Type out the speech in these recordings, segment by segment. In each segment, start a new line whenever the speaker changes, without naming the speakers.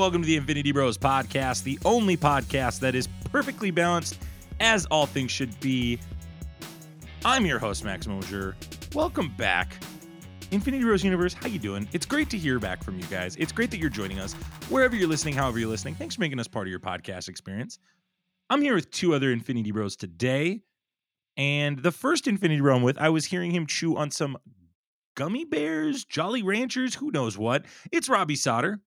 welcome to the Infinity Bros podcast, the only podcast that is perfectly balanced as all things should be. I'm your host, Max Mosier. Welcome back. Infinity Bros Universe, how you doing? It's great to hear back from you guys. It's great that you're joining us. Wherever you're listening, however you're listening, thanks for making us part of your podcast experience. I'm here with two other Infinity Bros today. And the first Infinity Bro I'm with, I was hearing him chew on some gummy bears, Jolly Ranchers, who knows what. It's Robbie Sauter.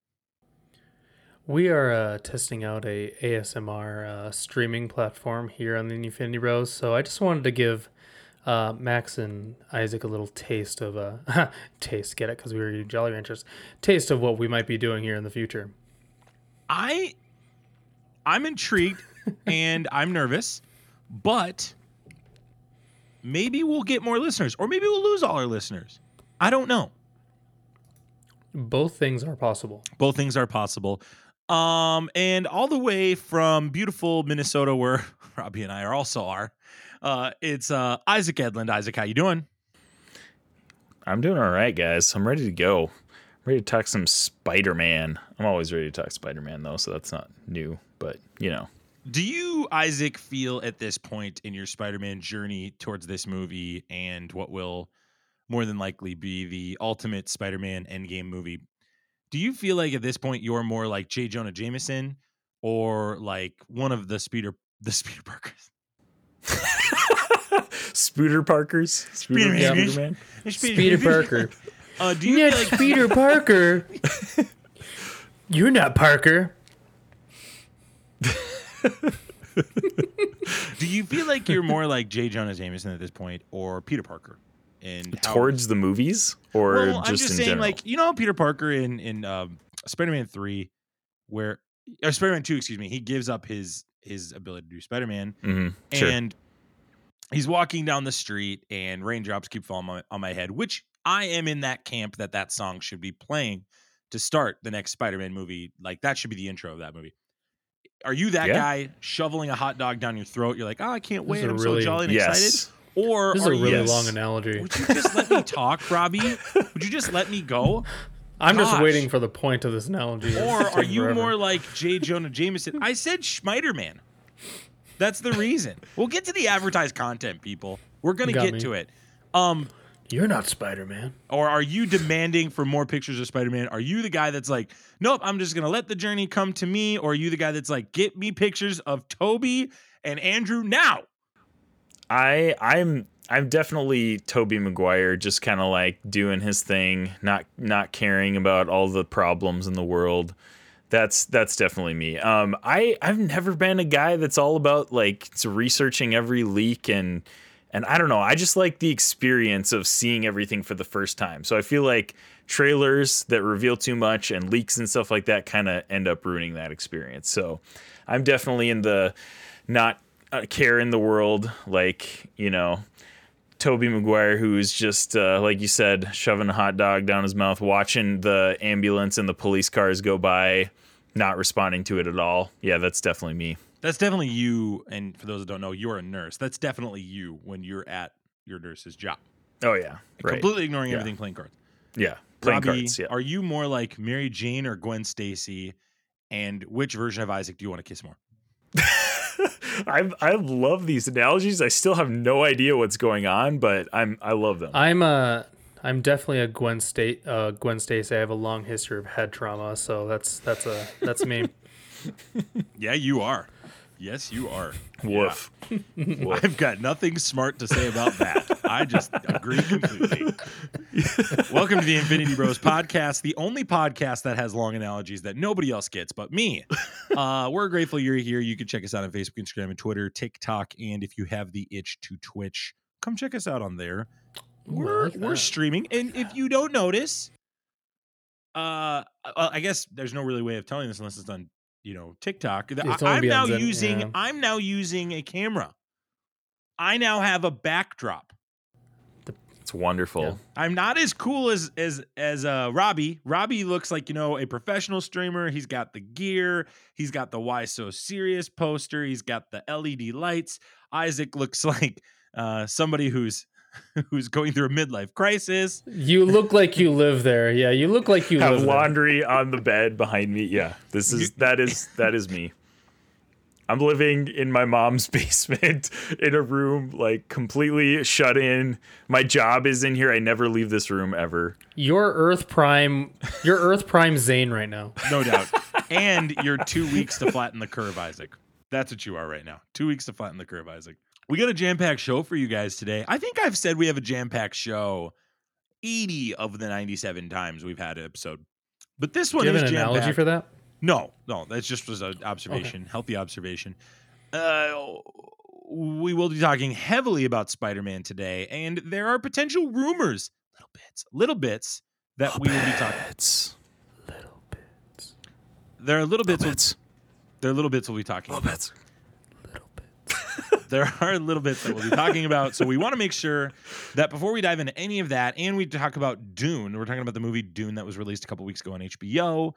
We are uh, testing out a ASMR uh, streaming platform here on the Infinity Bros. So I just wanted to give uh, Max and Isaac a little taste of a taste. Get it? Because we were eating Jolly Ranchers. Taste of what we might be doing here in the future.
I, I'm intrigued and I'm nervous, but maybe we'll get more listeners, or maybe we'll lose all our listeners. I don't know.
Both things are possible.
Both things are possible. Um, and all the way from beautiful Minnesota, where Robbie and I are also are, uh, it's uh Isaac Edlund. Isaac, how you doing?
I'm doing all right, guys. I'm ready to go. I'm ready to talk some Spider Man. I'm always ready to talk Spider Man, though, so that's not new, but you know.
Do you, Isaac, feel at this point in your Spider Man journey towards this movie and what will more than likely be the ultimate Spider Man endgame movie? Do you feel like at this point you're more like J. Jonah Jameson or like one of the speeder the speeder Parkers?
Spooter Parkers?
Speeder
Yeah.
Man.
Man?
Peter Parker.
Uh, do you feel like
Peter Parker. You're not Parker.
do you feel like you're more like J. Jonah Jameson at this point or Peter Parker? And how-
Towards the movies or
well,
just,
I'm just
in
saying,
general?
like you know, Peter Parker in in um, Spider-Man three, where or Spider-Man two, excuse me, he gives up his his ability to do Spider-Man,
Mhm, sure.
and he's walking down the street, and raindrops keep falling on my, on my head. Which I am in that camp that that song should be playing to start the next Spider-Man movie. Like that should be the intro of that movie. Are you that
Yeah.
guy shoveling a hot dog down your throat? You're like, oh, I can't wait. I'm
really-
so jolly and
yes.
excited. Or
This is
are
a really
yes.
long analogy.
would you just let me talk, Robbie? Would you just let me go?
I'm just waiting for the point of this analogy.
Or are you
forever.
more like J. Jonah Jameson? I said Schmeiderman. That's the reason. We'll get to the advertised content, people. We're gonna get
me.
to it. Um,
You're not Spider Man.
or are you demanding for more pictures of Spider-Man? Are you the guy that's like, nope, I'm just gonna let the journey come to me? Or are you the guy that's like, get me pictures of Toby and Andrew now?
I I'm I'm definitely Tobey Maguire, just kind of like doing his thing, not not caring about all the problems in the world. That's that's definitely me. Um, I I've never been a guy that's all about like researching every leak and and I don't know. I just like the experience of seeing everything for the first time. So I feel like trailers that reveal too much and leaks and stuff like that kind of end up ruining that experience. So I'm definitely in the not uh, care in the world, like you know, Tobey Maguire, who is just uh, like you said, shoving a hot dog down his mouth, watching the ambulance and the police cars go by, not responding to it at all. Yeah, that's definitely me.
That's definitely you. And for those that don't know, you're a nurse. That's definitely you when you're at your nurse's job.
Oh yeah, right.
Completely ignoring
Yeah.
everything playing cards.
Yeah, playing
Robbie,
cards. Yeah.
Are you more like Mary Jane or Gwen Stacy? And which version of Isaac do you want to kiss more?
I I love these analogies. I still have no idea what's going on, but I'm I love them.
I'm a. I'm definitely a Gwen State. Uh, Gwen Stacy. I have a long history of head trauma, so that's that's a that's me.
Yeah, you are. Yes, you are.
Woof. Woof.
I've got nothing smart to say about that. I just agree completely. Welcome to the Infinity Bros podcast, the only podcast that has long analogies that nobody else gets but me. Uh, we're grateful you're here. You can check us out on Facebook, Instagram, and Twitter, TikTok, and if you have the itch to Twitch, come check us out on there. We're
like
we're streaming, and if you don't notice, uh, well, I guess there's no really way of telling this unless it's on you know TikTok.
It's
I-
only
I'm now
on Zen-
using
yeah.
I'm now using a camera. I now have a backdrop.
It's wonderful.
Yeah.
I'm not as cool as as as uh Robbie. Robbie looks like you know a professional streamer. He's got the gear. He's got the Why So Serious poster. He's got the LED lights. Isaac looks like uh somebody who's who's going through a midlife crisis.
You look like you live there. Yeah, you look like you
Have
live there.
laundry on the bed behind me. Yeah, this is that is that is me. I'm living in my mom's basement in a room like completely shut in. My job is in here. I never leave this room ever.
Your Earth Prime, your Earth Prime Zane right now.
No doubt. and you're two weeks to flatten the curve, Isaac. That's what you are right now. Two weeks to flatten the curve, Isaac. We got a jam packed show for you guys today. I think I've said we have a jam packed show 80 of the 97 times we've had an episode. But this one
Do you have
is
an analogy for that?
No, no, that's just was an observation, healthy observation. Uh, we will be talking heavily about Spider-Man today, and there are potential rumors, little bits, little bits that we will be talking.
It's
There are little bits.
bits.
There are little bits we'll be talking. about.
bits.
There are little bits that we'll be talking about. So we want to make sure that before we dive into any of that, and we talk about Dune, we're talking about the movie Dune that was released a couple weeks ago on HBO.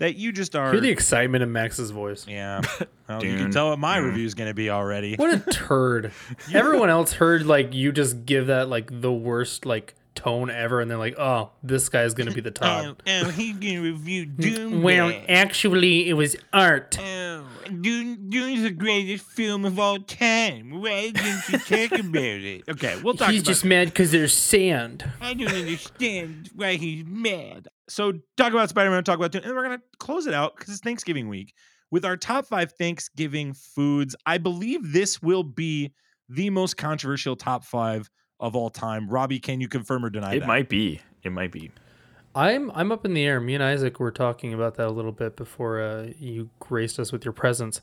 That you just are.
Hear the excitement in Max's voice.
yeah, well, you can tell what my
Mm.
review is going to be already.
What a turd. Everyone else heard like you just give that like the worst like tone ever, and they're like, "Oh, this guy's gonna be the top."
Oh, oh, he's gonna review Dune.
well,
Bad.
actually, it was art.
Oh, Dune, Dune's the greatest film of all time. Why didn't you talk about it? Okay, we'll talk
He's just mad because there's sand.
I don't understand why he's mad. So talk about Spider-Man, talk about Dune, and we're gonna close it out because it's Thanksgiving week with our top five Thanksgiving foods. I believe this will be the most controversial top five of all time. Robbie, can you confirm or deny
It
that?
might be. It might be.
I'm I'm up in the air. Me and Isaac were talking about that a little bit before uh, you graced us with your presence.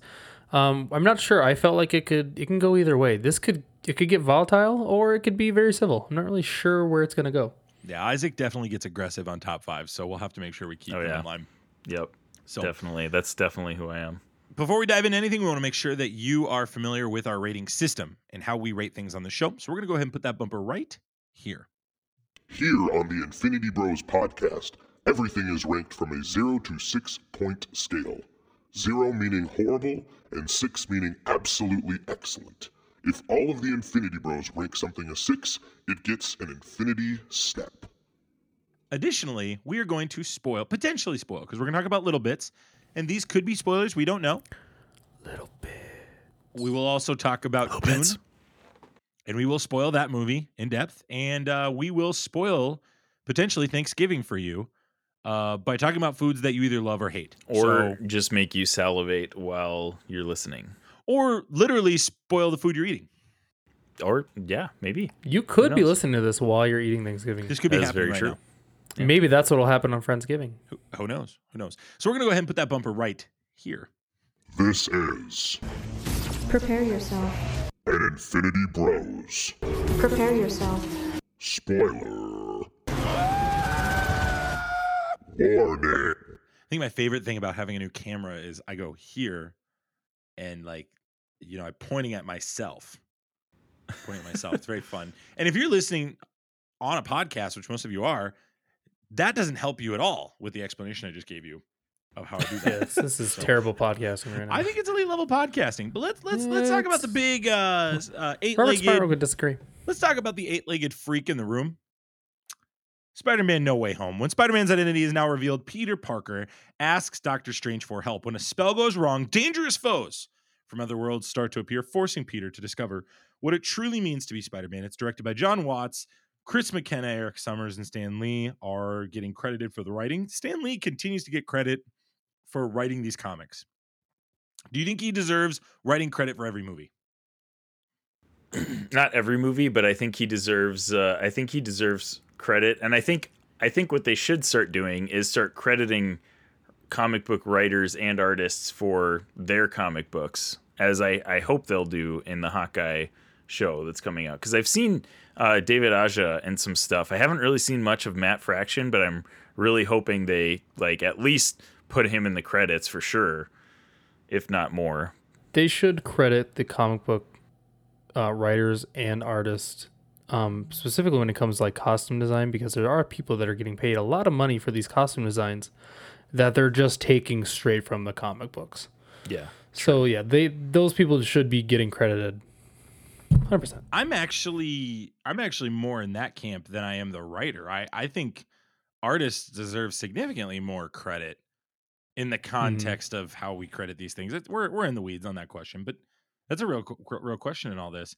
Um, I'm not sure. I felt like it could it can go either way. This could it could get volatile or it could be very civil. I'm not really sure where it's gonna go.
Yeah, Isaac definitely gets aggressive on top five, so we'll have to make sure we keep
Oh,
him
yeah.
in line.
Yep.
So
Definitely. That's definitely who I am.
Before we dive into anything, we want to make sure that you are familiar with our rating system and how we rate things on the show. So we're gonna go ahead and put that bumper right here.
Here on the Infinity Bros podcast, everything is ranked from a 0 to 6 point scale. 0 meaning horrible, and 6 meaning absolutely excellent. If all of the Infinity Bros rank something a 6, it gets an Infinity Step.
Additionally, we are going to spoil, potentially spoil, because we're going to talk about little bits, and these could be spoilers. We don't know.
Little bit.
We will also talk about Dune,
bits.
and we will spoil that movie in depth, and uh, we will spoil potentially Thanksgiving for you uh, by talking about foods that you either love or hate,
Or
So-
just make you salivate while you're listening.
or literally spoil the food you're eating.
Or yeah, maybe.
You could be listening to this while you're eating Thanksgiving.
This could be
That is
happening
very
right
true.
now.
Maybe that's what'll happen on Friendsgiving.
Who, who knows? Who knows? So we're going to go ahead and put that bumper right here.
This is
Prepare yourself.
an Infinity Bros
Prepare yourself.
spoiler. Warning.
I think my favorite thing about having a new camera is I go here and like, you know, I'm pointing at myself. Pointing at myself. It's very fun. And if you're listening on a podcast, which most of you are, that doesn't help you at all with the explanation I just gave you of how I do that.
Yes, this is terrible podcasting right now.
I think it's elite level podcasting, but let's let's let's talk about the big uh, uh eight
Spiral
legged.
would disagree.
Let's talk about the eight legged freak in the room. Spider-Man No Way Home. When Spider-Man's identity is now revealed, Peter Parker asks Doctor Strange for help. When a spell goes wrong, dangerous foes from other worlds start to appear, forcing Peter to discover what it truly means to be Spider-Man. It's directed by Jon Watts. Chris McKenna, Erik Sommers, and Stan Lee are getting credited for the writing. Stan Lee continues to get credit for writing these comics. Do you think he deserves writing credit for every movie?
Not every movie, but I think he deserves. Uh, I think he deserves credit, and I think I think what they should start doing is start crediting comic book writers and artists for their comic books, as I I hope they'll do in the Hawkeye show that's coming out. Because I've seen uh, David Aja and some stuff. I haven't really seen much of Matt Fraction, but I'm really hoping they like at least put him in the credits for sure, if not more.
They should credit the comic book uh, writers and artists, um, specifically when it comes to like costume design, because there are people that are getting paid a lot of money for these costume designs that they're just taking straight from the comic books.
Yeah.
So yeah, they those people should be getting credited. Hundred percent.
I'm actually I'm actually more in that camp than I am the writer. I I think artists deserve significantly more credit in the context of how we credit these things. It's, we're we're in the weeds on that question, but that's a real real question in all this.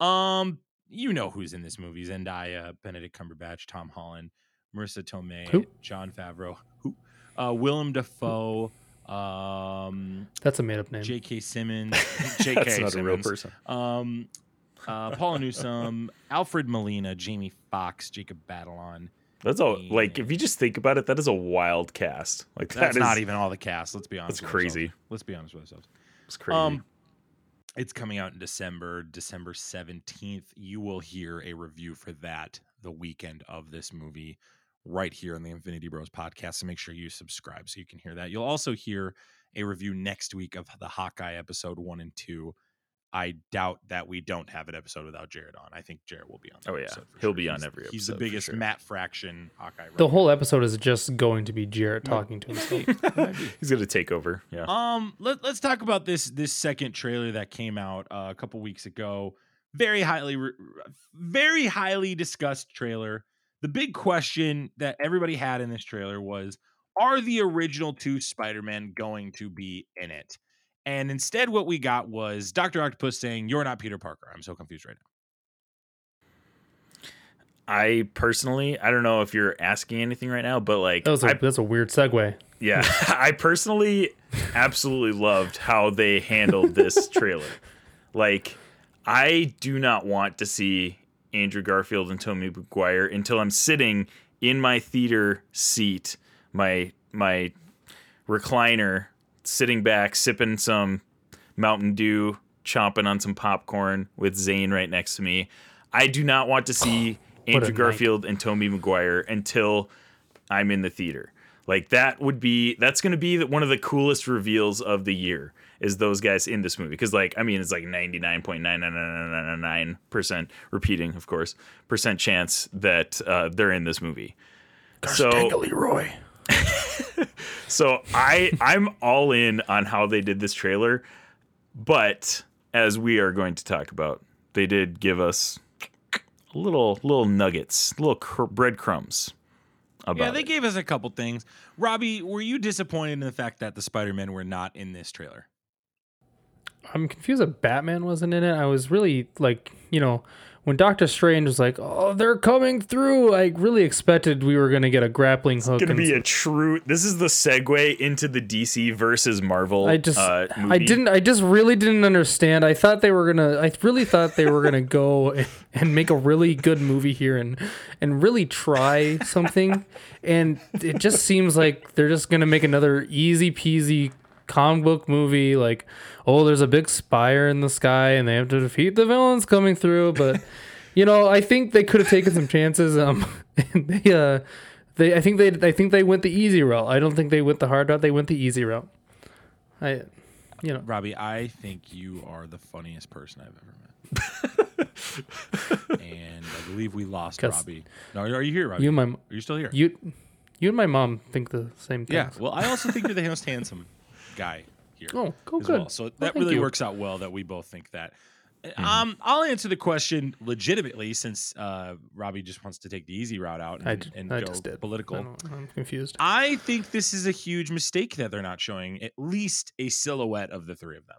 Um, you know who's in this movie: Zendaya, Benedict Cumberbatch, Tom Holland, Marisa Tomei,
Who?
Jon Favreau, who, uh, Willem Dafoe, um,
That's a made up name.
J.K. Simmons, J.K.
That's not a real person.
um, uh, Paula Newsome, Alfred Molina, Jamie Foxx, Jacob Batalon.
That's all. Like, if you just think about it, that is a wild cast. Like,
That's
that
not even all the cast. Let's be honest.
That's
with ourselves.
crazy.
Let's be honest with ourselves.
It's crazy.
Um, it's coming out in December, December seventeenth. You will hear a review for that the weekend of this movie right here on the Infinity Bros podcast. So make sure you subscribe so you can hear that. You'll also hear a review next week of the Hawkeye episode one and two. I doubt that we don't have an episode without Jared on. I think Jared will be on.
Oh, yeah.
for
He'll
sure.
be on
He's-
every
He's the biggest
sure.
Matt Fraction Hawkeye.
The
runner.
whole episode is just going to be Jarrett talking to himself.
He's gonna take over. Yeah.
Um, let, let's talk about this this second trailer that came out uh, a couple weeks ago. Very highly, re- very highly discussed trailer. The big question that everybody had in this trailer was: Are the original two Spider-Man going to be in it? And instead, what we got was Doctor Octopus saying, "You're not Peter Parker." I'm so confused right now.
I personally, I don't know if you're asking anything right now, but like,
That was a,
I,
that's a weird segue.
yeah, I personally absolutely loved how they handled this trailer. Like, I do not want to see Andrew Garfield and Tobey Maguire until I'm sitting in my theater seat, my my recliner, sitting back, sipping some Mountain Dew, chomping on some popcorn with Zane right next to me. I do not want to see
a
Andrew
night.
Garfield and Tobey Maguire until I'm in the theater. Like that would be that's going to be one of the coolest reveals of the year is those guys in this movie because like I mean it's like 99.99999% repeating of course percent chance that uh, they're in this movie. So
Leroy.
so I I'm all in on how they did this trailer, but as we are going to talk about, they did give us little little nuggets, little cr- breadcrumbs about
Yeah, they
it.
gave us a couple things. Robbie, were you disappointed in the fact that the Spider-Men were not in this trailer?
I'm confused that Batman wasn't in it. I was really like, you know, when Doctor Strange was like, "Oh, they're coming through," I really expected we were gonna get a grappling hook.
It's gonna be a true. This is the segue into the DC versus Marvel.
I just,
uh,
I didn't, I just really didn't understand. I thought they were gonna, I really thought they were gonna go and, and make a really good movie here and and really try something, and it just seems like they're just gonna make another easy peasy comic book movie. Like, oh, there's a big spire in the sky, and they have to defeat the villains coming through. But you know, I think they could have taken some chances. Um, and they, uh, they, I think they, I think they went the easy route. I don't think they went the hard route. They went the easy route. I, you know,
Robbie, I think you are the funniest person I've ever met. and I believe we lost Robbie. No, are you here, Robbie?
you and my
are you still here?
you, you and my mom think the same thing.
yeah. Well, I also think you're the most handsome guy here.
Oh, go
as
good.
well. So
Well,
that really
you.
works out well that we both think that.
Mm-hmm.
Um, I'll answer the question legitimately since uh, Robbie just wants to take the easy route out and,
I, j-
and
I
go political.
I'm confused.
I think this is a huge mistake that they're not showing at least a silhouette of the three of them.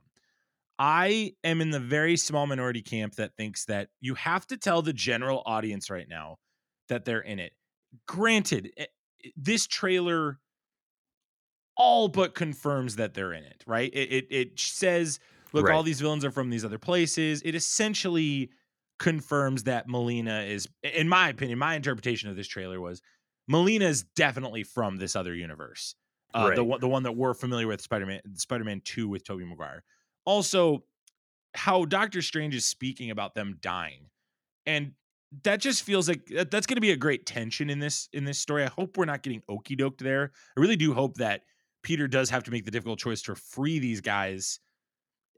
I am in the very small minority camp that thinks that you have to tell the general audience right now that they're in it. Granted, eh, this trailer all but confirms that they're in it, right? It it, it says, look, all these villains are from these other places. It essentially confirms that Molina is, in my opinion, my interpretation of this trailer was Molina is definitely from this other universe. Uh, The
Right.
one, the one that we're familiar with, Spider-Man, Spider-Man Two with Tobey Maguire. Also, how Doctor Strange is speaking about them dying, and that just feels like that's going to be a great tension in this in this story. I hope we're not getting okey doked there. I really do hope that Peter does have to make the difficult choice to free these guys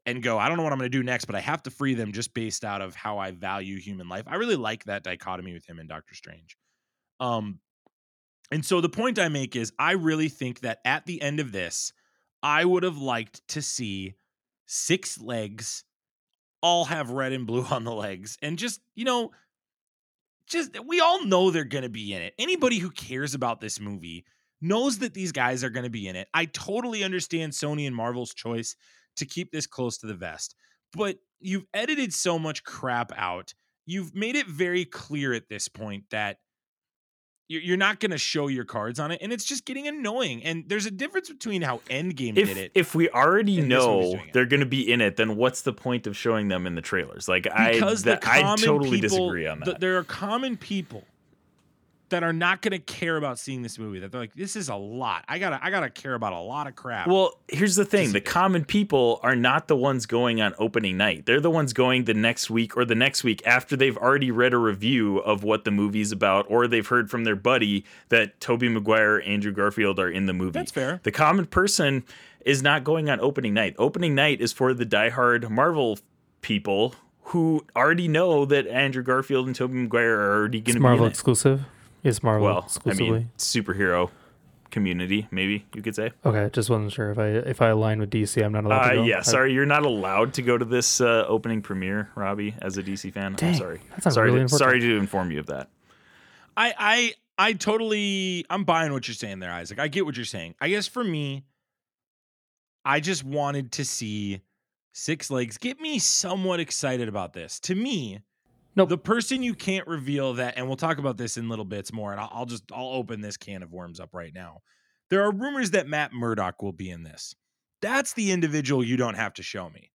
and go. I don't know what I'm going to do next, but I have to free them just based out of how I value human life. I really like that dichotomy with him and Doctor Strange. Um, and so the point I make is I really think that at the end of this, I would have liked to see six legs all have red and blue on the legs and just, you know, just we all know they're going to be in it. Anybody who cares about this movie knows that these guys are going to be in it. I totally understand Sony and Marvel's choice to keep this close to the vest, but you've edited so much crap out. You've made it very clear at this point that you're you're not going to show your cards on it, and it's just getting annoying. And there's a difference between how Endgame
if
did it.
if we already
and this movie's
know they're going to be in it, then what's the point of showing them in the trailers? Like
because
I,
the
that, I totally
people,
disagree on
th-
that.
there are common people that are not going to care about seeing this movie. That they're like, this is a lot. I gotta, I gotta care about a lot of crap.
Well, here's the thing: the common people are not the ones going on opening night. They're the ones going the next week or the next week after they've already read a review of what the movie's about, or they've heard from their buddy that Tobey Maguire, Andrew Garfield are in the movie.
That's fair.
The common person is not going on opening night. Opening night is for the diehard Marvel people who already know that Andrew Garfield and Tobey Maguire are already going to be
Marvel
in it.
exclusive. It's Marvel
Well, I
exclusively.
mean, superhero community, maybe you could say.
okay, just wasn't sure if I if I align with DC, I'm not allowed
Uh,
to go.
yeah,
I-
sorry, you're not allowed to go to this uh, opening premiere, Robbie, as a DC fan. I'm sorry.
that's not
sorry,
really
to,
important.
sorry to inform you of that.
I, I, I totally, I'm buying what you're saying there, Isaac. I get what you're saying. I guess for me, I just wanted to see Six Legs get me somewhat excited about this. To me,
Nope.
the person you can't reveal that, and we'll talk about this in little bits more, and I'll, I'll just I'll open this can of worms up right now. There are rumors that Matt Murdock will be in this. That's the individual you don't have to show me.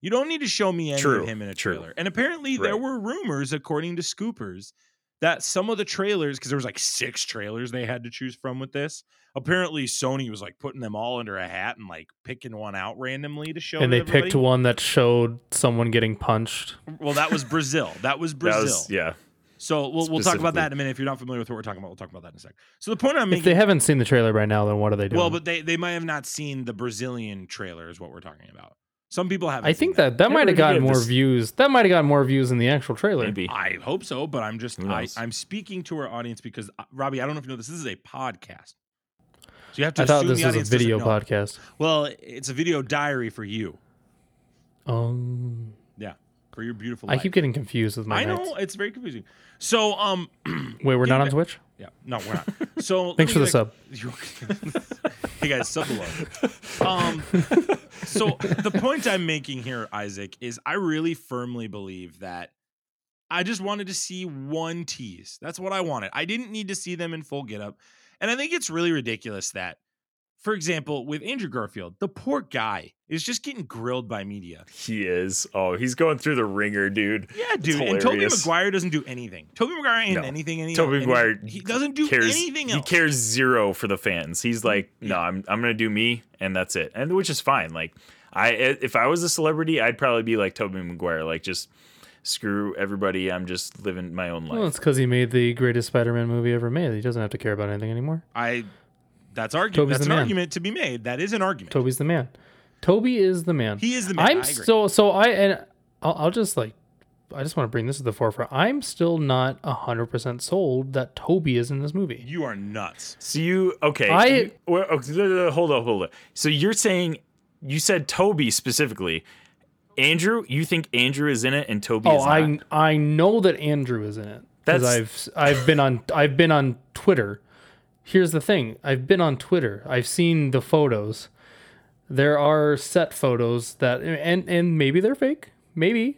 You don't need to show me any
True,
of him in a
true.
trailer. And apparently, there were rumors, according to Scoopers, that some of the trailers, because there was like six trailers they had to choose from with this. Apparently, Sony was like putting them all under a hat and like picking one out randomly to show.
and they
everybody.
picked one that showed someone getting punched.
Well, that was Brazil. That was
That
Brazil.
was, yeah.
So we'll, we'll talk about that in a minute. If you're not familiar with what we're talking about, we'll talk about that in a sec. So the point I'm making, If
they haven't seen the trailer by now, then what are they doing?
well, but they they might have not seen the Brazilian trailer. Is what we're talking about. Some people haven't.
I think that that might have
Everybody
gotten more
this-
views. That might have gotten more views than the actual trailer.
Maybe.
I hope so, but I'm just I, I'm speaking to our audience because uh, Robbie, I don't know if you know this. This is a podcast, so you have to.
I thought this was a video podcast.
Well, it's a video diary for you.
Um,
Yeah, for your beautiful.
I
life.
keep getting confused with my
I know
nights.
it's very confusing. So um,
Wait, we're
Give
not
it-
on Twitch.
Yeah, no, we're not. So
Thanks for the
let
sub.
me hey guys, sub below. Um, so the point I'm making here, Isaac, is I really firmly believe that I just wanted to see one tease. That's what I wanted. I didn't need to see them in full get up. And I think it's really ridiculous that, for example, with Andrew Garfield, the poor guy is just getting grilled by media.
He is. Oh, he's going through the ringer, dude.
Yeah, dude. And Toby. Maguire doesn't do anything. Tobey Maguire ain't
No.
anything. Any, Tobey
Maguire
he doesn't do
cares,
anything
He cares zero for the fans. He's mm, like, no, I'm I'm gonna do me, and that's it, and which is fine. Like, I if I was a celebrity, I'd probably be like Tobey Maguire, like just screw everybody. I'm just living my own life.
Well, it's because he made the greatest Spider-Man movie ever made. He doesn't have to care about anything anymore.
I. That's argument.
Toby's
That's
the
an
man.
argument to be made. That is an argument.
Toby's the man. Toby is the man.
He is the man.
I'm
agree.
so so I and I'll, I'll just like I just want to bring this to the forefront. I'm still not hundred percent sold that Toby is in this movie.
You are nuts.
So you okay?
I-
you- well, okay, hold up, hold up. So you're saying you said Toby specifically. Andrew, you think Andrew is in it and Toby
Oh,
is
I? I know that Andrew is in it because I've I've been on I've been on Twitter. Here's the thing: I've been on Twitter. I've seen the photos. There are set photos that and and maybe they're fake, maybe,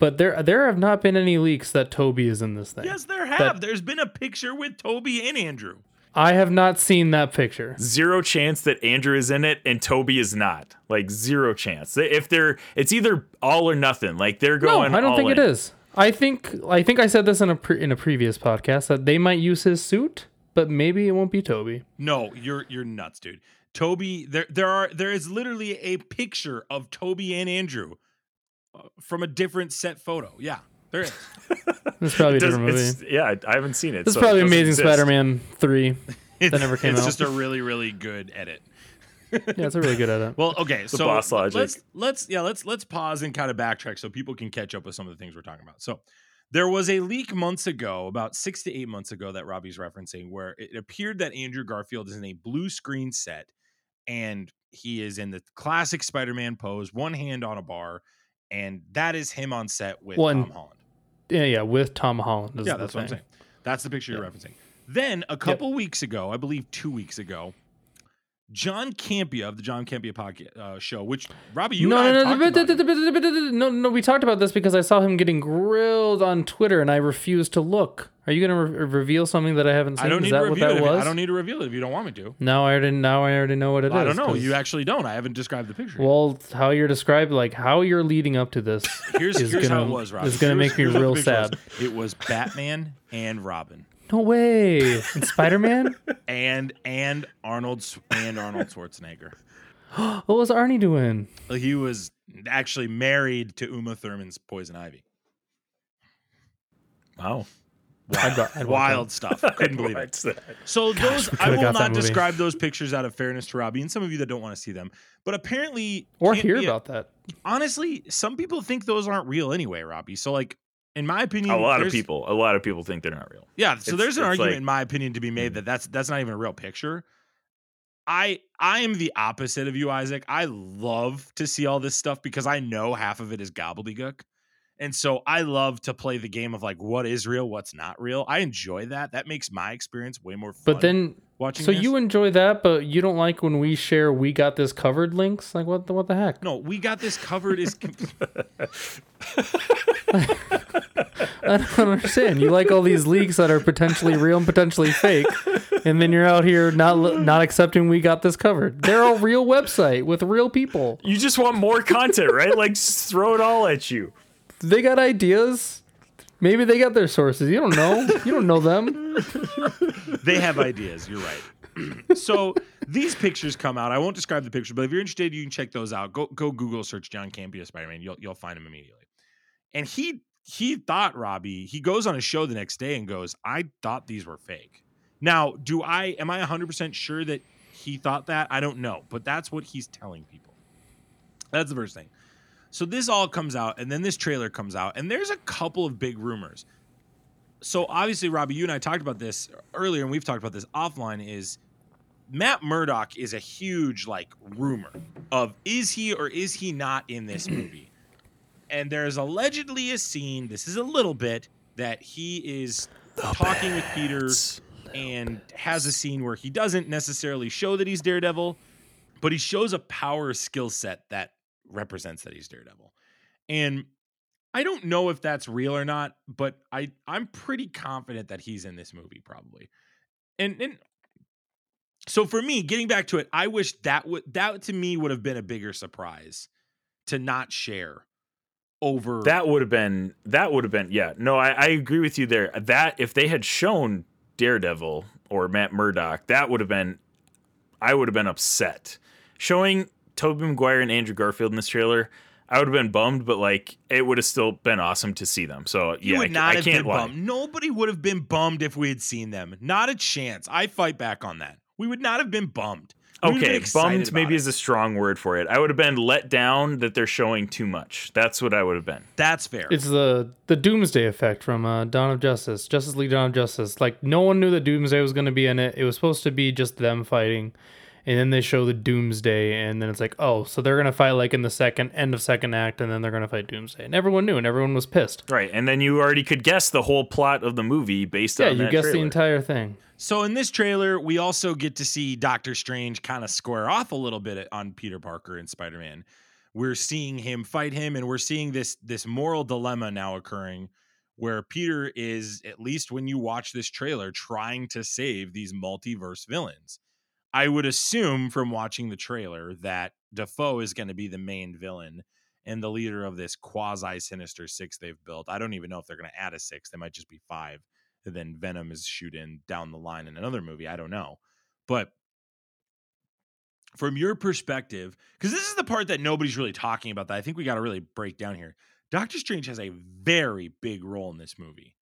but there there have not been any leaks that Toby is in this thing.
Yes, there have.
That-
There's been a picture with Toby and Andrew.
I have not seen that picture.
Zero chance that Andrew is in it and Toby is not. Like zero chance. If they're, it's either all or nothing. Like they're going.
No,
going.
I don't
all
think
in.
it is. I think I think I said this in a pre- in a previous podcast that they might use his suit, but maybe it won't be Toby.
No, you're you're nuts, dude. Toby, there there are there is literally a picture of Toby and Andrew uh, from a different set photo. Yeah, there is.
This is probably a
It does-
different movie.
yeah, I haven't seen it.
This is
so
probably
doesn't
Amazing
exist.
Spider-Man three.
It's,
never came
it's
out.
It's just a really really good edit.
Yeah, it's a really good edit.
Well, okay, so
BossLogic.
let's let's yeah let's let's pause and kind of backtrack so people can catch up with some of the things we're talking about. So there was a leak months ago, about six to eight months ago, that Robbie's referencing, where it appeared that Andrew Garfield is in a blue screen set, and he is in the classic Spider-Man pose, one hand on a bar, and that is him on set with
Well,
Tom Holland.
Yeah, yeah, with Tom Holland.
Yeah, that's what I'm saying. That's the picture you're referencing. Then a couple weeks ago, I believe two weeks ago, John Campea of the John Campea podcast uh, show, which Robbie, you
no, no, no, but- but- but- no, no. We talked about this because I saw him getting grilled on Twitter, and I refused to look. Are you going to re- reveal something that I haven't seen?
I don't
Is
need
that
to reveal
that
it. I don't need to reveal it if you don't want me to.
Now I already now I already know what it is.
I don't know. You actually don't. I haven't described the picture.
Well, how you're described, like how you're leading up to this,
here's
is
here's how
gonna-
it was, Robbie.
is gonna make me
here's what the
real
picture was.
sad.
It was Batman and Robin,
no way. And Spider Man.
and and Arnold and Arnold Schwarzenegger.
what was Arnie doing?
Like, He was actually married to Uma Thurman's Poison Ivy.
Wow.
I'd, I'd
Wild stuff. Couldn't believe it.
That?
So those I will not describe those pictures out of fairness to Robbie and some of you that don't want to see them. But apparently
or hear
be-
about that.
honestly, some people think those aren't real anyway, Robbie. So like in my opinion,
A lot of people. A lot of people think they're not real.
Yeah, so
It's-
there's an argument
like-
in my opinion to be made hmm. that that's that's not even a real picture. I I am the opposite of you, Isaac. I love to see all this stuff because I know half of it is gobbledygook. And so I love to play the game of like what is real, what's not real. I enjoy that. That makes my experience way more fun.
But then,
watching
so
this.
you enjoy that, but you don't like when we share "we got this covered" links. Like what the what the heck?
no, we got this covered is
I don't understand. You like all these leaks that are potentially real and potentially fake, and then you're out here not not accepting we got this covered. They're a real website with real people.
You just want more content, right? Like throw it all at you.
They got ideas. Maybe they got their sources. You don't know. You don't know them.
they have ideas. You're right. so these pictures come out. I won't describe the picture, but if you're interested, you can check those out. Go go Google search John Campea Spider Man. You'll you'll find him immediately. And he he thought Robbie. He goes on a show the next day and goes, "I thought these were fake." Now, do I am I 100 percent sure that he thought that? I don't know, but that's what he's telling people. That's the first thing. So this all comes out, and then this trailer comes out, and there's a couple of big rumors so obviously, Robbie, you and I talked about this earlier, and we've talked about this offline. Is Matt Murdock is a huge like rumor of is he or is he not in this movie? And there's allegedly a scene. This is a little bit that he is talking with Peter and has a scene where he doesn't necessarily show that he's Daredevil, but he shows a power skill set that represents that he's Daredevil. And I don't know if that's real or not, but I I'm pretty confident that he's in this movie probably. And and so for me, getting back to it, I wish that would that to me would have been a bigger surprise to not share over
That would have been. That would have been. Yeah. No, I, I agree with you there. That if they had shown Daredevil or Matt Murdock, that would have been. I would have been upset. Showing Tobey Maguire and Andrew Garfield in this trailer, I would have been bummed, but like it would have still been awesome to see them. So
You
yeah,
would
I,
not
I
have
can't
been
lie.
bummed. Nobody would have been bummed if we had seen them. Not a chance. I fight back on that. We would not have been bummed. We would have been
Okay, bummed maybe
it.
is a strong word for it. I would have been let down that they're showing too much. That's what I would have been.
That's fair.
It's the the Doomsday effect from uh, Dawn of Justice, Justice League Dawn of Justice. Like no one knew that Doomsday was going to be in it. It was supposed to be just them fighting, and then they show the Doomsday, and then it's like, oh, so they're gonna fight like in the second end of second act, and then they're gonna fight Doomsday, and everyone knew, and everyone was pissed.
Right, and then you already could guess the whole plot of the movie based
Yeah,
on yeah,
you
that
guessed the entire thing.
So in this trailer, we also get to see Doctor Strange kind of square off a little bit on Peter Parker and Spider-Man. We're seeing him fight him, and we're seeing this this moral dilemma now occurring, where Peter is, at least when you watch this trailer, trying to save these multiverse villains. I would assume from watching the trailer that Dafoe is going to be the main villain and the leader of this quasi sinister six they've built. I don't even know if they're going to add a six; they might just be five and then Venom is shooting down the line in another movie. I don't know. But from your perspective, because this is the part that nobody's really talking about that I think we got to really break down here. Doctor Strange has a very big role in this movie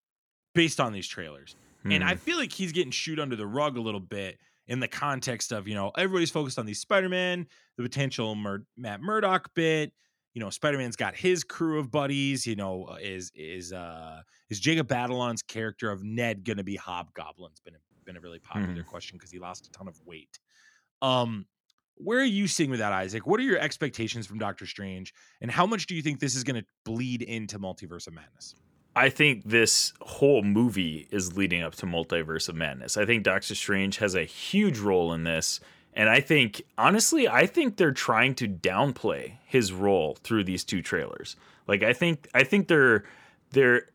based on these trailers. And I
Hmm.
feel like he's getting shoot under the rug a little bit in the context of, you know, everybody's focused on these Spider-Man, the potential Mur- Matt Murdock bit. You know, Spider-Man's got his crew of buddies. You know, uh, is is uh is Jacob Batalon's character of Ned going to be Hobgoblin's been a, been a really popular question because he lost a ton of weight. Um, where are you seeing with that, Isaac? What are your expectations from Doctor Strange, and how much do you think this is going to bleed into Multiverse of Madness?
I think this whole movie is leading up to Multiverse of Madness. I think Doctor Strange has a huge role in this. And I think, honestly, I think they're trying to downplay his role through these two trailers. Like, I think, I think they're, they're,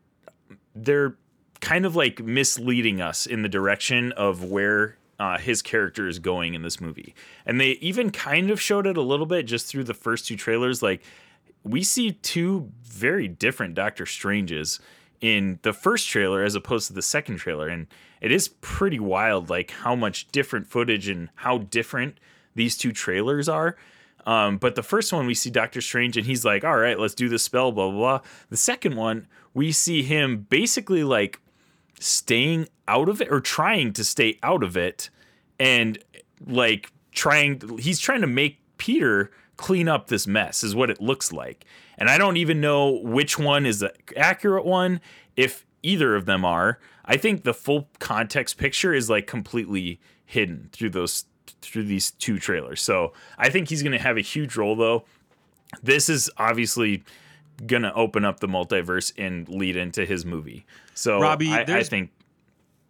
they're kind of like misleading us in the direction of where uh, his character is going in this movie. And they even kind of showed it a little bit just through the first two trailers. Like, we see two very different Doctor Stranges in the first trailer as opposed to the second trailer. And it is pretty wild, like how much different footage and how different these two trailers are. Um, but the first one, we see Doctor Strange and he's like, all right, let's do the spell, blah, blah, blah. The second one, we see him basically like staying out of it or trying to stay out of it and like trying he's trying to make Peter clean up this mess is what it looks like. And I don't even know which one is the accurate one if either of them are. I think the full context picture is like completely hidden through those through these two trailers. So, I think he's going to have a huge role though. This is obviously going to open up the multiverse and lead into his movie. So
Robbie,
I, I think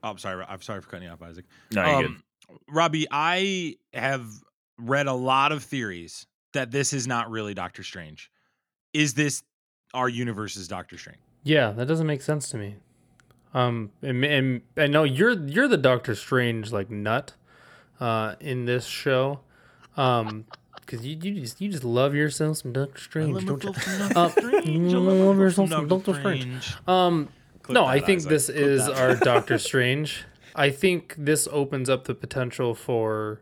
Oh, I'm sorry. I'm sorry for cutting you off, Isaac.
no.
Um, Robbie, I have read a lot of theories that this is not really Doctor Strange. Is this our universe's Doctor Strange?
Yeah, that doesn't make sense to me. Um, and, and I know you're you're the Doctor Strange like nut, uh, in this show, um, because you, you just you just love yourself some Doctor Strange, don't you? Uh, you love yourself some Doctor Strange. Um,
Clip
no, I think this
Clip
is
that.
our Doctor Strange. I think this opens up the potential for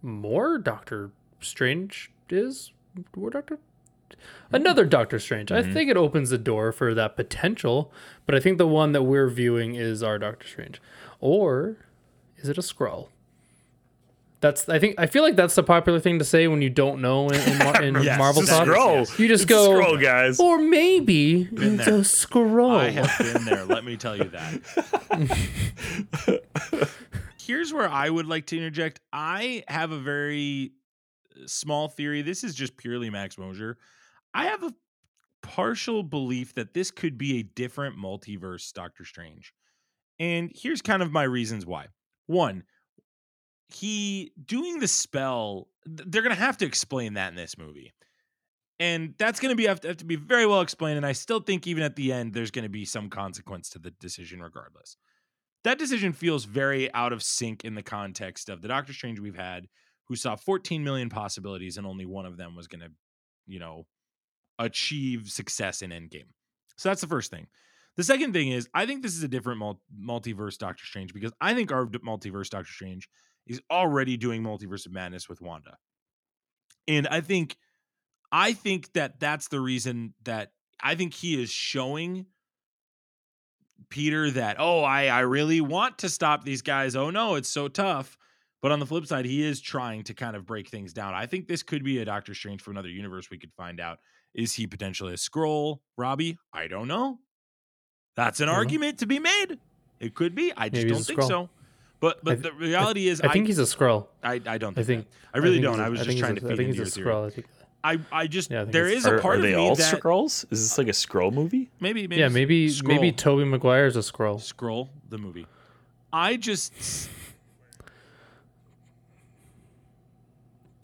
more Doctor Strange is more Doctor hmm. another Doctor Strange. I mm-hmm. think it opens the door for that potential, but I think the one that we're viewing is our Doctor Strange. Or is it a Skrull? That's I think I feel like that's the popular thing to say when you don't know in, in, Mar- in
Yes,
Marvel
it's a
talk.
Skrull.
You just
It's
go
Skrull, guys.
Or maybe it's
there.
a Skrull.
I have been there. Let me tell you that. Here's where I would like to interject. I have a very small theory. This is just purely Max Mosier. I have a partial belief that this could be a different multiverse Doctor Strange. And here's kind of my reasons why. One, he doing the spell, they're going to have to explain that in this movie. And that's going to be have to, have to be very well explained. And I still think even at the end, there's going to be some consequence to the decision, regardless. That decision feels very out of sync in the context of the Doctor Strange we've had, who saw 14 million possibilities, and only one of them was going to, you know, achieve success in Endgame. So that's the first thing. The second thing is, I think this is a different mul- multiverse Doctor Strange because I think our multiverse Doctor Strange is already doing multiverse of madness with Wanda, and I think, I think that that's the reason that I think he is showing Peter that oh I I really want to stop these guys. Oh no, it's so tough. But on the flip side, he is trying to kind of break things down. I think this could be a Doctor Strange from another universe. We could find out. Is he potentially a Skrull, Robbie? I don't know. That's an
Yeah.
argument to be made. It could be. I just
Maybe
don't think
Skrull.
so. But but
I
the reality is,
I think he's a Skrull.
I, I don't.
I
Think,
think.
that. I really
think
don't.
he's a-
I was just trying
a-
to
I
feed
think
into
he's
your
a
theory.
Skrull. I think.
I I just
Yeah, I think
there
it's-
is a
Are,
part
are
of
they
me
all
that
Skrulls? Is this like a Skrull movie?
Uh, maybe maybe
Yeah, maybe
Skrull.
maybe Tobey Maguire's a Skrull.
Skrull the movie. I just.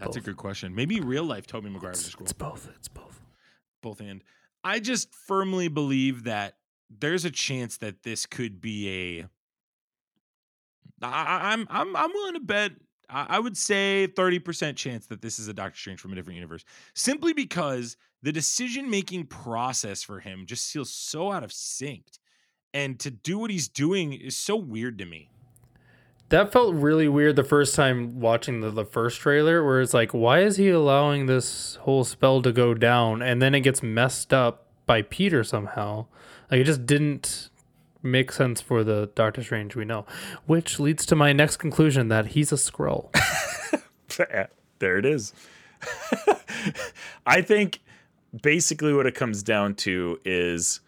That's a good question. Maybe real life Tobey Maguire was a Skrull.
It's both. It's both.
both and I just firmly believe that there's a chance that this could be a. I, I'm I'm I'm willing to bet. I, I would say thirty percent chance that this is a Doctor Strange from a different universe, simply because the decision making process for him just feels so out of sync, and to do what he's doing is so weird to me.
That felt really weird the first time watching the, the first trailer, where it's like, why is he allowing this whole spell to go down? And then it gets messed up by Peter somehow. Like, it just didn't make sense for the Doctor Strange we know. Which leads to my next conclusion that he's a Skrull.
there it is. I think basically what it comes down to is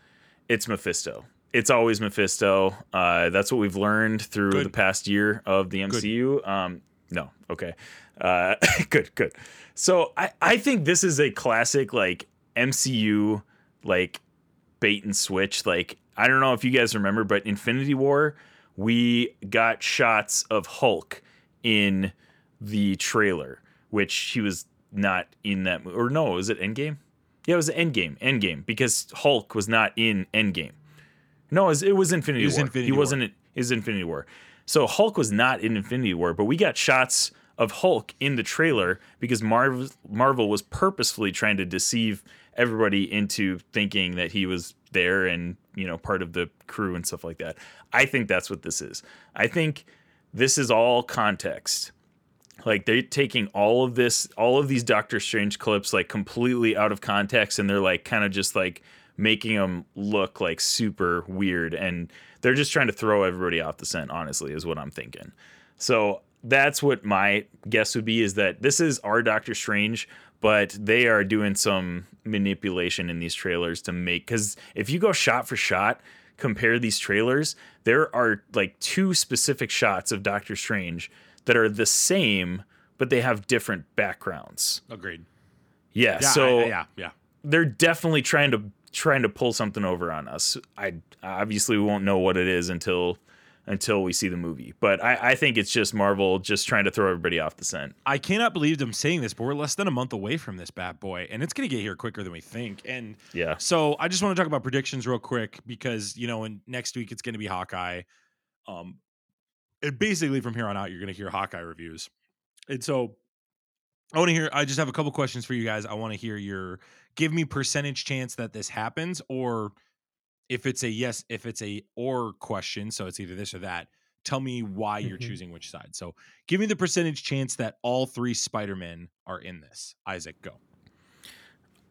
it's Mephisto. It's always Mephisto. Uh, that's what we've learned through
Good.
the past year of the MCU. Um, No. Okay. Uh, good. Good. So I I think this is a classic like MCU like bait and switch. Like I don't know if you guys remember, but Infinity War we got shots of Hulk in the trailer, which he was not in that or no, was it Endgame? Yeah, it was Endgame. Endgame because Hulk was not in Endgame. No, it was, it was Infinity
It was
War.
Infinity
he
War.
wasn't. Was Infinity War. So Hulk was not in Infinity War, but we got shots of Hulk in the trailer because Marvel Marvel was purposefully trying to deceive everybody into thinking that he was there and you know part of the crew and stuff like that. I think that's what this is. I think this is all context. Like they're taking all of this, all of these Doctor Strange clips, like completely out of context, and they're like kind of just like making them look like super weird, and they're just trying to throw everybody off the scent. Honestly, is what I'm thinking. So that's what my guess would be: is that this is our Doctor Strange, but they are doing some manipulation in these trailers to make. Because if you go shot for shot, compare these trailers, there are like two specific shots of Doctor Strange that are the same, but they have different backgrounds.
Agreed.
Yeah,
Yeah,
so
I- I- yeah, yeah.
they're definitely trying to trying to pull something over on us. I obviously we won't know what it is until until we see the movie. But I, I think it's just Marvel just trying to throw everybody off the scent.
I cannot believe I'm saying this, but we're less than a month away from this bad boy, and it's gonna get here quicker than we think. And
Yeah.
so I just want to talk about predictions real quick because you know, in next week it's gonna be Hawkeye. Um, and basically from here on out, you're gonna hear Hawkeye reviews. And so I want to hear. I just have a couple questions for you guys. I want to hear your give me percentage chance that this happens, or if it's a yes, if it's a or question, so it's either this or that. Tell me why you're
Mhm.
choosing which side. So give me the percentage chance that all three Spider-Men are in this. Isaac, go.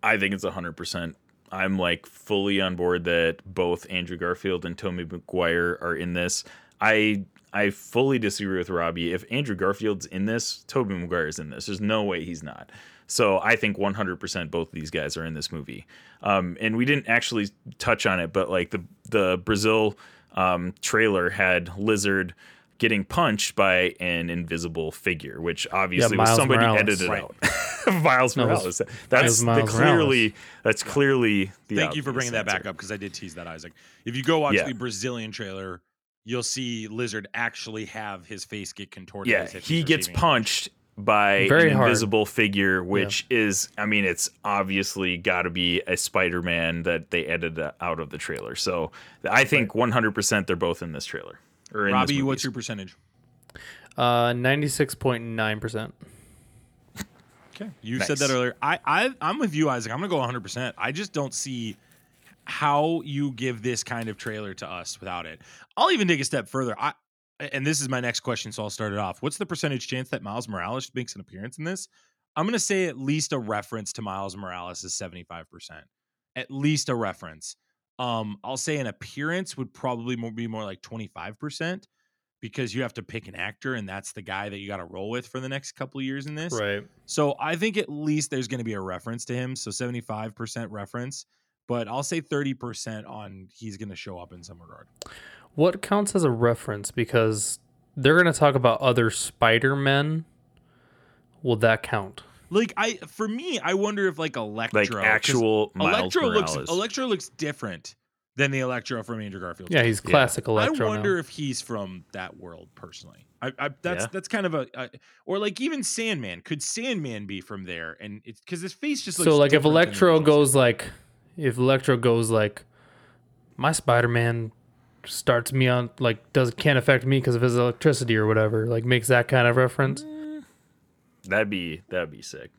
I think it's 100%. I'm like fully on board that both Andrew Garfield and Tobey Maguire are in this. I I fully disagree with Robbie. If Andrew Garfield's in this, Tobey is in this. There's no way he's not. So I think 100% both of these guys are in this movie. Um, and we didn't actually touch on it, but like the the Brazil um, trailer had Lizard getting punched by an invisible figure, which obviously was somebody
Morales.
edited
Right.
out. Miles
No,
Morales. That's
was
the
Miles
clearly that's clearly the
Thank you for bringing that back up because I did tease that, Isaac. If you go watch
Yeah.
the Brazilian trailer, you'll see Lizard actually have his face get contorted.
Yeah,
as if
he gets punched by
Very
an
hard.
invisible figure, which is, I mean, it's obviously got to be a Spider-Man that they edited out of the trailer. So I think 100% they're both in this trailer. Or in
Robbie,
movie.
what's your percentage?
Uh, ninety-six point nine percent.
Okay, you
Nice.
said that earlier. I, I I'm with you, Isaac. I'm gonna go 100. percent I just don't see how you give this kind of trailer to us without it. I'll even take a step further. I and this is my next question, so I'll start it off. What's the percentage chance that Miles Morales makes an appearance in this? I'm gonna say at least a reference to Miles Morales is 75 percent. At least a reference. Um, I'll say an appearance would probably more, be more like 25 percent because you have to pick an actor, and that's the guy that you got to roll with for the next couple of years in this.
Right.
So I think at least there's going to be a reference to him. So 75% reference, but I'll say 30% on he's going to show up in some regard.
What counts as a reference? Because they're gonna talk about other Spider-Men. Will that count?
Like I, for me, I wonder if like Electro,
like
'cause
actual Miles
Electro
Morales.
looks Electro looks different than the Electro from Andrew Garfield.
Yeah, he's classic Electro.
I wonder
now.
if he's from that world personally. I, I that's
Yeah.
that's kind of a, a, or like even Sandman. Could Sandman be from there? And it's because his face just looks
So like if Electro goes like if Electro goes like my Spider-Man starts me on like does can't affect me because of his electricity or whatever, like makes that kind of reference.
That'd be that'd be sick.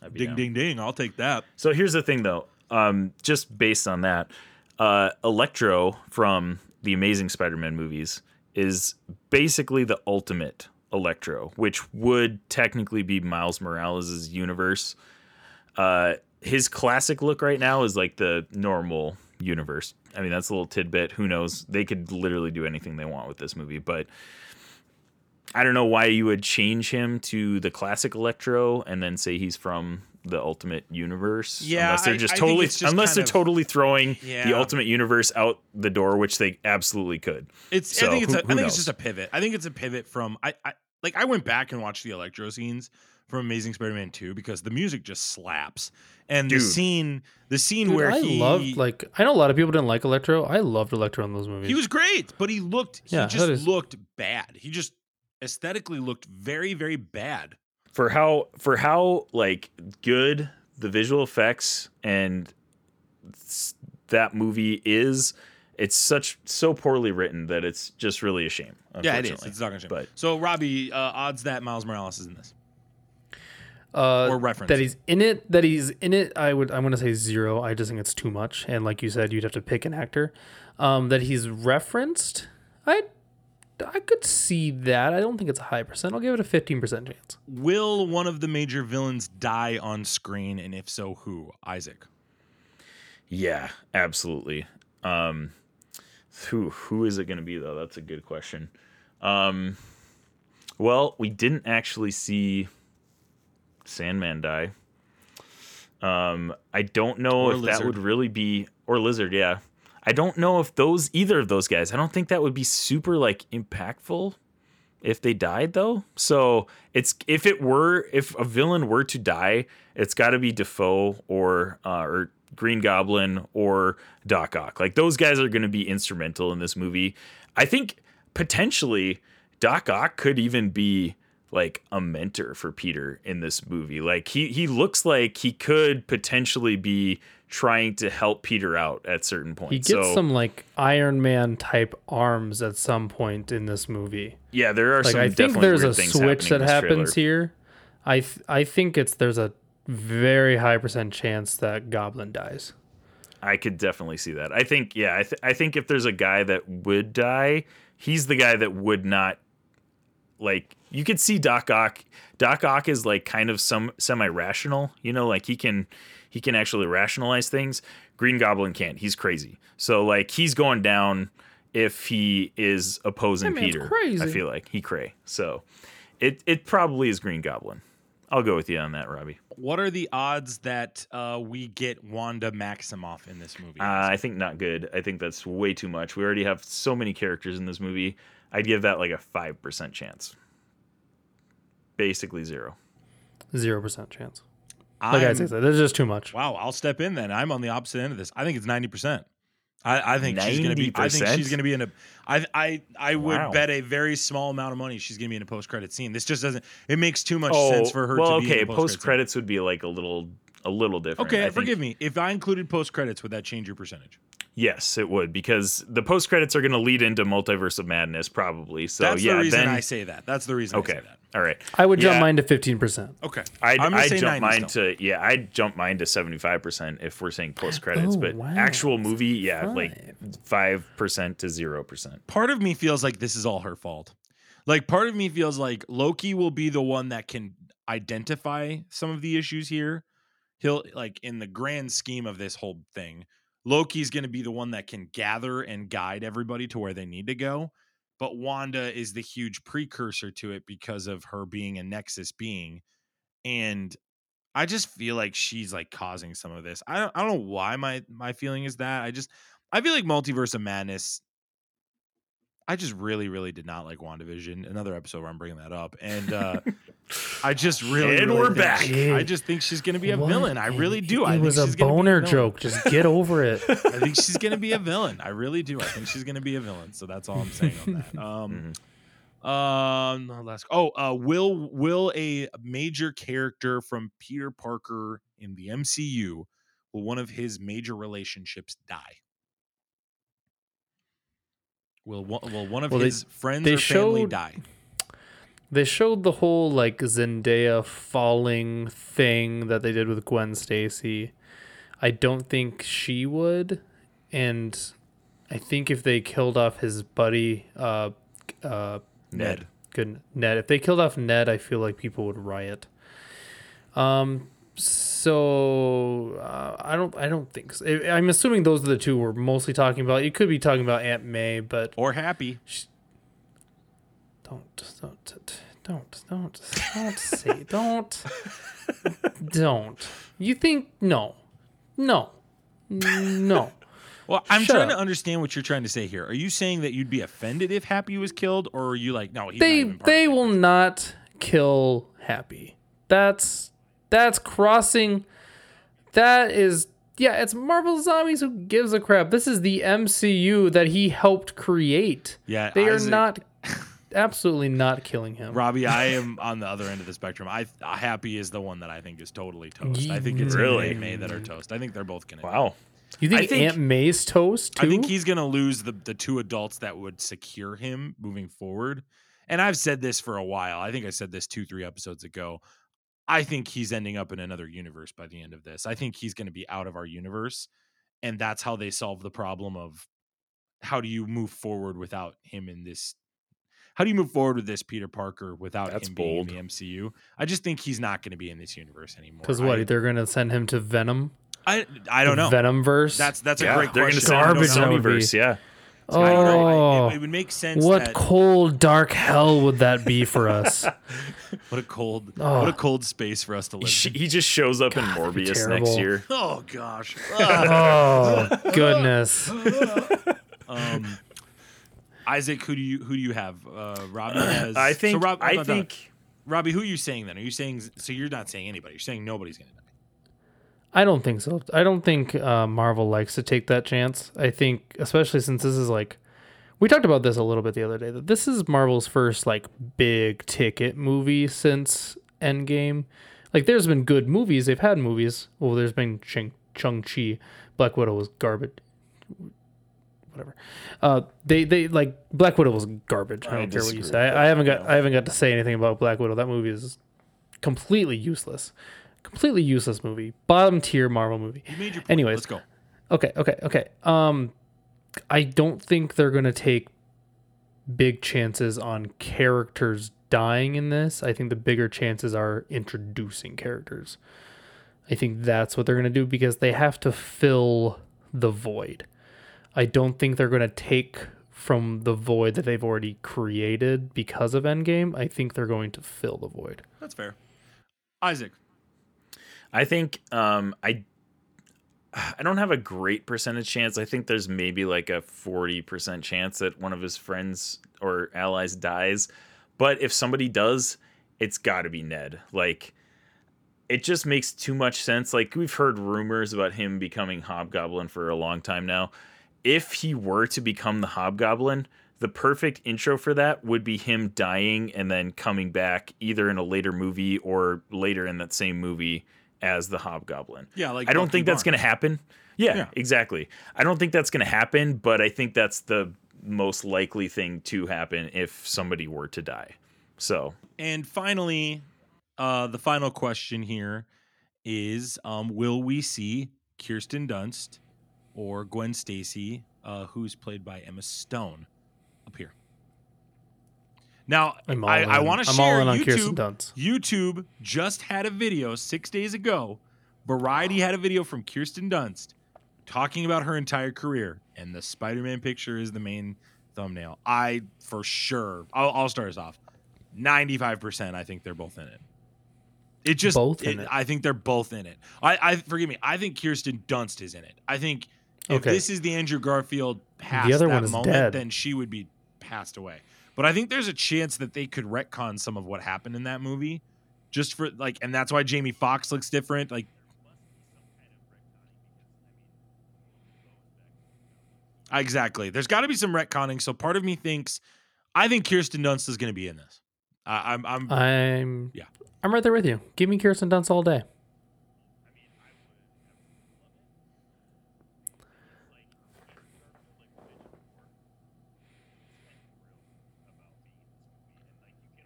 That'd be
ding
down.
ding ding, I'll take that.
So here's the thing, though. Um, just based on that, uh, Electro from the Amazing Spider-Man movies is basically the ultimate Electro, which would technically be Miles Morales' universe. Uh, his classic look right now is like the normal universe. I mean, that's a little tidbit. Who knows? They could literally do anything they want with this movie, but I don't know why you would change him to the classic Electro and then say he's from the Ultimate Universe.
Yeah,
unless they're just
I
totally,
it's just
unless they're
of-
totally throwing the Ultimate Universe out the door, which they absolutely could.
It's.
So,
I think it's.
who-
a, I
who
think
knows?
it's just a pivot. I think it's a pivot from. I. I like I went back and watched the electro scenes from Amazing Spider-Man 2 because the music just slaps. And the scene the scene
Dude,
where
I
he
loved like I know a lot of people didn't like Electro. I loved Electro in those movies.
he was great, but he looked he
Yeah,
just
that is-
looked bad. He just aesthetically looked very very bad.
for how for how like good the visual effects and that movie is it's such so poorly written that it's just really a shame
Yeah, it is. It's not gonna change.
But
So Robbie, uh, odds that Miles Morales is in this.
uh,
or reference.
that he's in it. That he's in it. I would. I'm gonna say zero. I just think it's too much. And like you said, you'd have to pick an actor. Um, that he's referenced. I. I could see that. I don't think it's a high percent. I'll give it a 15% chance.
Will one of the major villains die on screen, and if so, who? Isaac.
yeah, absolutely. Um who who is it going to be though? That's a good question. Um well, we didn't actually see Sandman die. Um I don't know
Or
if that would really be or Lizard, yeah. I don't know if those either of those guys. I don't think that would be super like impactful if they died though. So it's if it were if a villain were to die, it's got to be Dafoe or uh, or Green Goblin or Doc Ock. Like those guys are going to be instrumental in this movie. I think potentially Doc Ock could even be like a mentor for Peter in this movie. Like he he looks like he could potentially be trying to help Peter out at certain points.
He gets
so,
some like Iron Man type arms at some point in this movie.
yeah, there are
Like
some
I think there's a switch that happens
trailer.
here. I th- I think it's there's a very high percent chance that Goblin dies.
I could definitely see that. I think, yeah, I, th- I think if there's a guy that would die, he's the guy that would not like. You could see Doc Ock. Doc Ock is like kind of some semi-rational, you know, like he can he can actually rationalize things. Green Goblin can't. He's crazy. So like he's going down if he is opposing Peter. I feel like he cray. So it it probably is Green Goblin. I'll go with you on that, Robbie.
What are the odds that uh, we get Wanda Maximoff in this movie?
Uh, I think not good. I think that's way too much. We already have so many characters in this movie. I'd give that like a five percent chance. Basically zero.
Zero percent chance. Like
I'm-
I said, there's just too much.
Wow, I'll step in then. I'm on the opposite end of this. I think it's ninety percent. I, I think she's gonna be. I think she's gonna be in a. I I I would
Wow.
bet a very small amount of money she's gonna be in a post credit scene. This just doesn't. It makes too much
Oh,
sense for her
well,
to be.
okay.
in a
Post credits would be like a little, a little different.
Okay,
I think-
forgive me. If I included post credits, would that change your percentage?
Yes, it would because the post credits are going to lead into Multiverse of Madness, probably. So
That's
yeah,
the reason
then
I say that. That's the reason. I
okay,
say that.
All right.
I would jump
Yeah.
mine to fifteen percent.
Okay.
I'd,
I'm
I'd
say
jump mine
still.
to yeah, I'd jump mine to seventy five percent if we're saying post oh, credits,
Oh,
but
wow.
actual movie, yeah, like five percent to zero percent.
part of me feels like this is all her fault. Like part of me feels like Loki will be the one that can identify some of the issues here. He'll like in the grand scheme of this whole thing, Loki's going to be the one that can gather and guide everybody to where they need to go. But Wanda is the huge precursor to it because of her being a Nexus being. And I just feel like she's like causing some of this. I don't I don't know why my my feeling is that. I just I feel like Multiverse of Madness I just really, really did not like WandaVision. Another episode where I'm bringing that up, and uh, I just really,
And
really
we're back.
she- I just think she's going to be a
What?
villain. I really do. I
It
think
was a
she's gonna be
boner
villain.
joke. Just get over it.
I think she's going to be a villain. I really do. I think she's going to be a villain. So that's all I'm saying on that. Um, um, last. Oh, uh, will will a major character from Peter Parker in the MCU will one of his major relationships die? Will one, will one of
Well, they-
his friends
they
or family
showed-
die?
They showed the whole like Zendaya falling thing that they did with Gwen Stacy. I don't think she would, and I think if they killed off his buddy, uh, uh,
Ned.
good Ned. If they killed off Ned, I feel like people would riot. Um. So uh, I don't. I don't think. So. I'm assuming those are the two we're mostly talking about. You could be talking about Aunt May, but
Or happy?
Don't don't don't don't don't say don't don't. You think no, no, no.
Well, I'm
Shut
trying to understand what you're trying to say here. Are you saying that you'd be offended if Happy was killed, or are you like, no, he's not
they they will not kill Happy. That's that's crossing. That is yeah. It's Marvel Zombies. Who gives a crap? This is the MCU that he helped create.
Yeah,
they
Isaac-
are not absolutely not killing him.
Robbie, I am on the other end of the spectrum. I Happy is the one that I think is totally toast. I think it's
Really?
Aunt May that are toast. I think they're both gonna.
Wow.
You think,
I think-
Aunt May's toast too?
I think he's gonna lose the the two adults that would secure him moving forward. And I've said this for a while. I think I said this two, three episodes ago. I think he's ending up in another universe by the end of this. I think he's going to be out of our universe, and that's how they solve the problem of how do you move forward without him in this. How do you move forward with this Peter Parker without
That's
him being in the MCU? I just think he's not going to be in this universe anymore.
because what
I,
they're gonna send him to Venom.
I, I don't know.
Venom verse.
That's that's a
yeah,
great
they're
question.
gonna
I
Garbage
send him to
would
Sonyverse. Yeah.
I don't. I-
Oh,
it, it would make sense.
what
that,
cold dark hell would that be for us?
What a cold,
Oh.
what a cold space for us to live.
sh-
in.
he just shows up in Morbius next year.
Oh gosh.
oh goodness.
um, Isaac, who do you who do you have? Uh, Robbie has.
I think.
So Rob,
I
no, no,
think.
Robbie, who are you saying then? Are you saying so? You're not saying anybody. You're saying nobody's gonna die.
I don't think so. I don't think uh, Marvel likes to take that chance. I think, especially since this is like, we talked about this a little bit the other day. That this is Marvel's first like big ticket movie since Endgame. Like, there's been good movies. They've had movies. Well, there's been Shang Chung Chi. Black Widow was garbage. Whatever. Uh, they they like Black Widow was garbage. I
I
don't care what you say. I, I haven't got. I haven't got to say anything about Black Widow. That movie is completely useless. Completely useless movie. Bottom tier Marvel movie.
You made your point.
Anyways.
let's go.
Okay, okay, okay. Um I don't think they're going to take big chances on characters dying in this. I think the bigger chances are introducing characters. I think that's what they're going to do because they have to fill the void. I don't think they're going to take from the void that they've already created because of Endgame. I think they're going to fill the void.
That's fair. Isaac,
I think um, I I don't have a great percentage chance. I think there's maybe like a 40% chance that one of his friends or allies dies. But if somebody does, it's got to be Ned. Like it just makes too much sense. Like we've heard rumors about him becoming Hobgoblin for a long time now. If he were to become the Hobgoblin, the perfect intro for that would be him dying and then coming back either in a later movie or later in that same movie as the Hobgoblin.
Yeah, like
I don't
Bucky
think that's going to happen. Yeah,
Yeah.
exactly. I don't think that's going to happen, but I think that's the most likely thing to happen if somebody were to die. So,
and finally, uh, the final question here is: um, Will we see Kirsten Dunst or Gwen Stacy, uh, who's played by Emma Stone, appear? Now,
I'm
I. I want to
I'm
share
all in on
YouTube.
Kirsten Dunst.
YouTube just had a video six days ago. Variety had a video from Kirsten Dunst talking about her entire career, and the Spider-Man picture is the main thumbnail. I for sure, I'll, I'll start us off. Ninety-five percent, I think they're both in it. It just,
Both in it?
I think they're both in it. I, I forgive me. I think Kirsten Dunst is in it. I think if
Okay.
this is the Andrew Garfield past
other
that
one is
moment,
dead.
then she would be passed away. But I think there's a chance that they could retcon some of what happened in that movie, just for like, and that's why Jamie Foxx looks different. Like, exactly. There's got to be some retconning. So part of me thinks, I think Kirsten Dunst is going to be in this. I I'm, I'm
I'm
Yeah.
I'm right there with you. Give me Kirsten Dunst all day.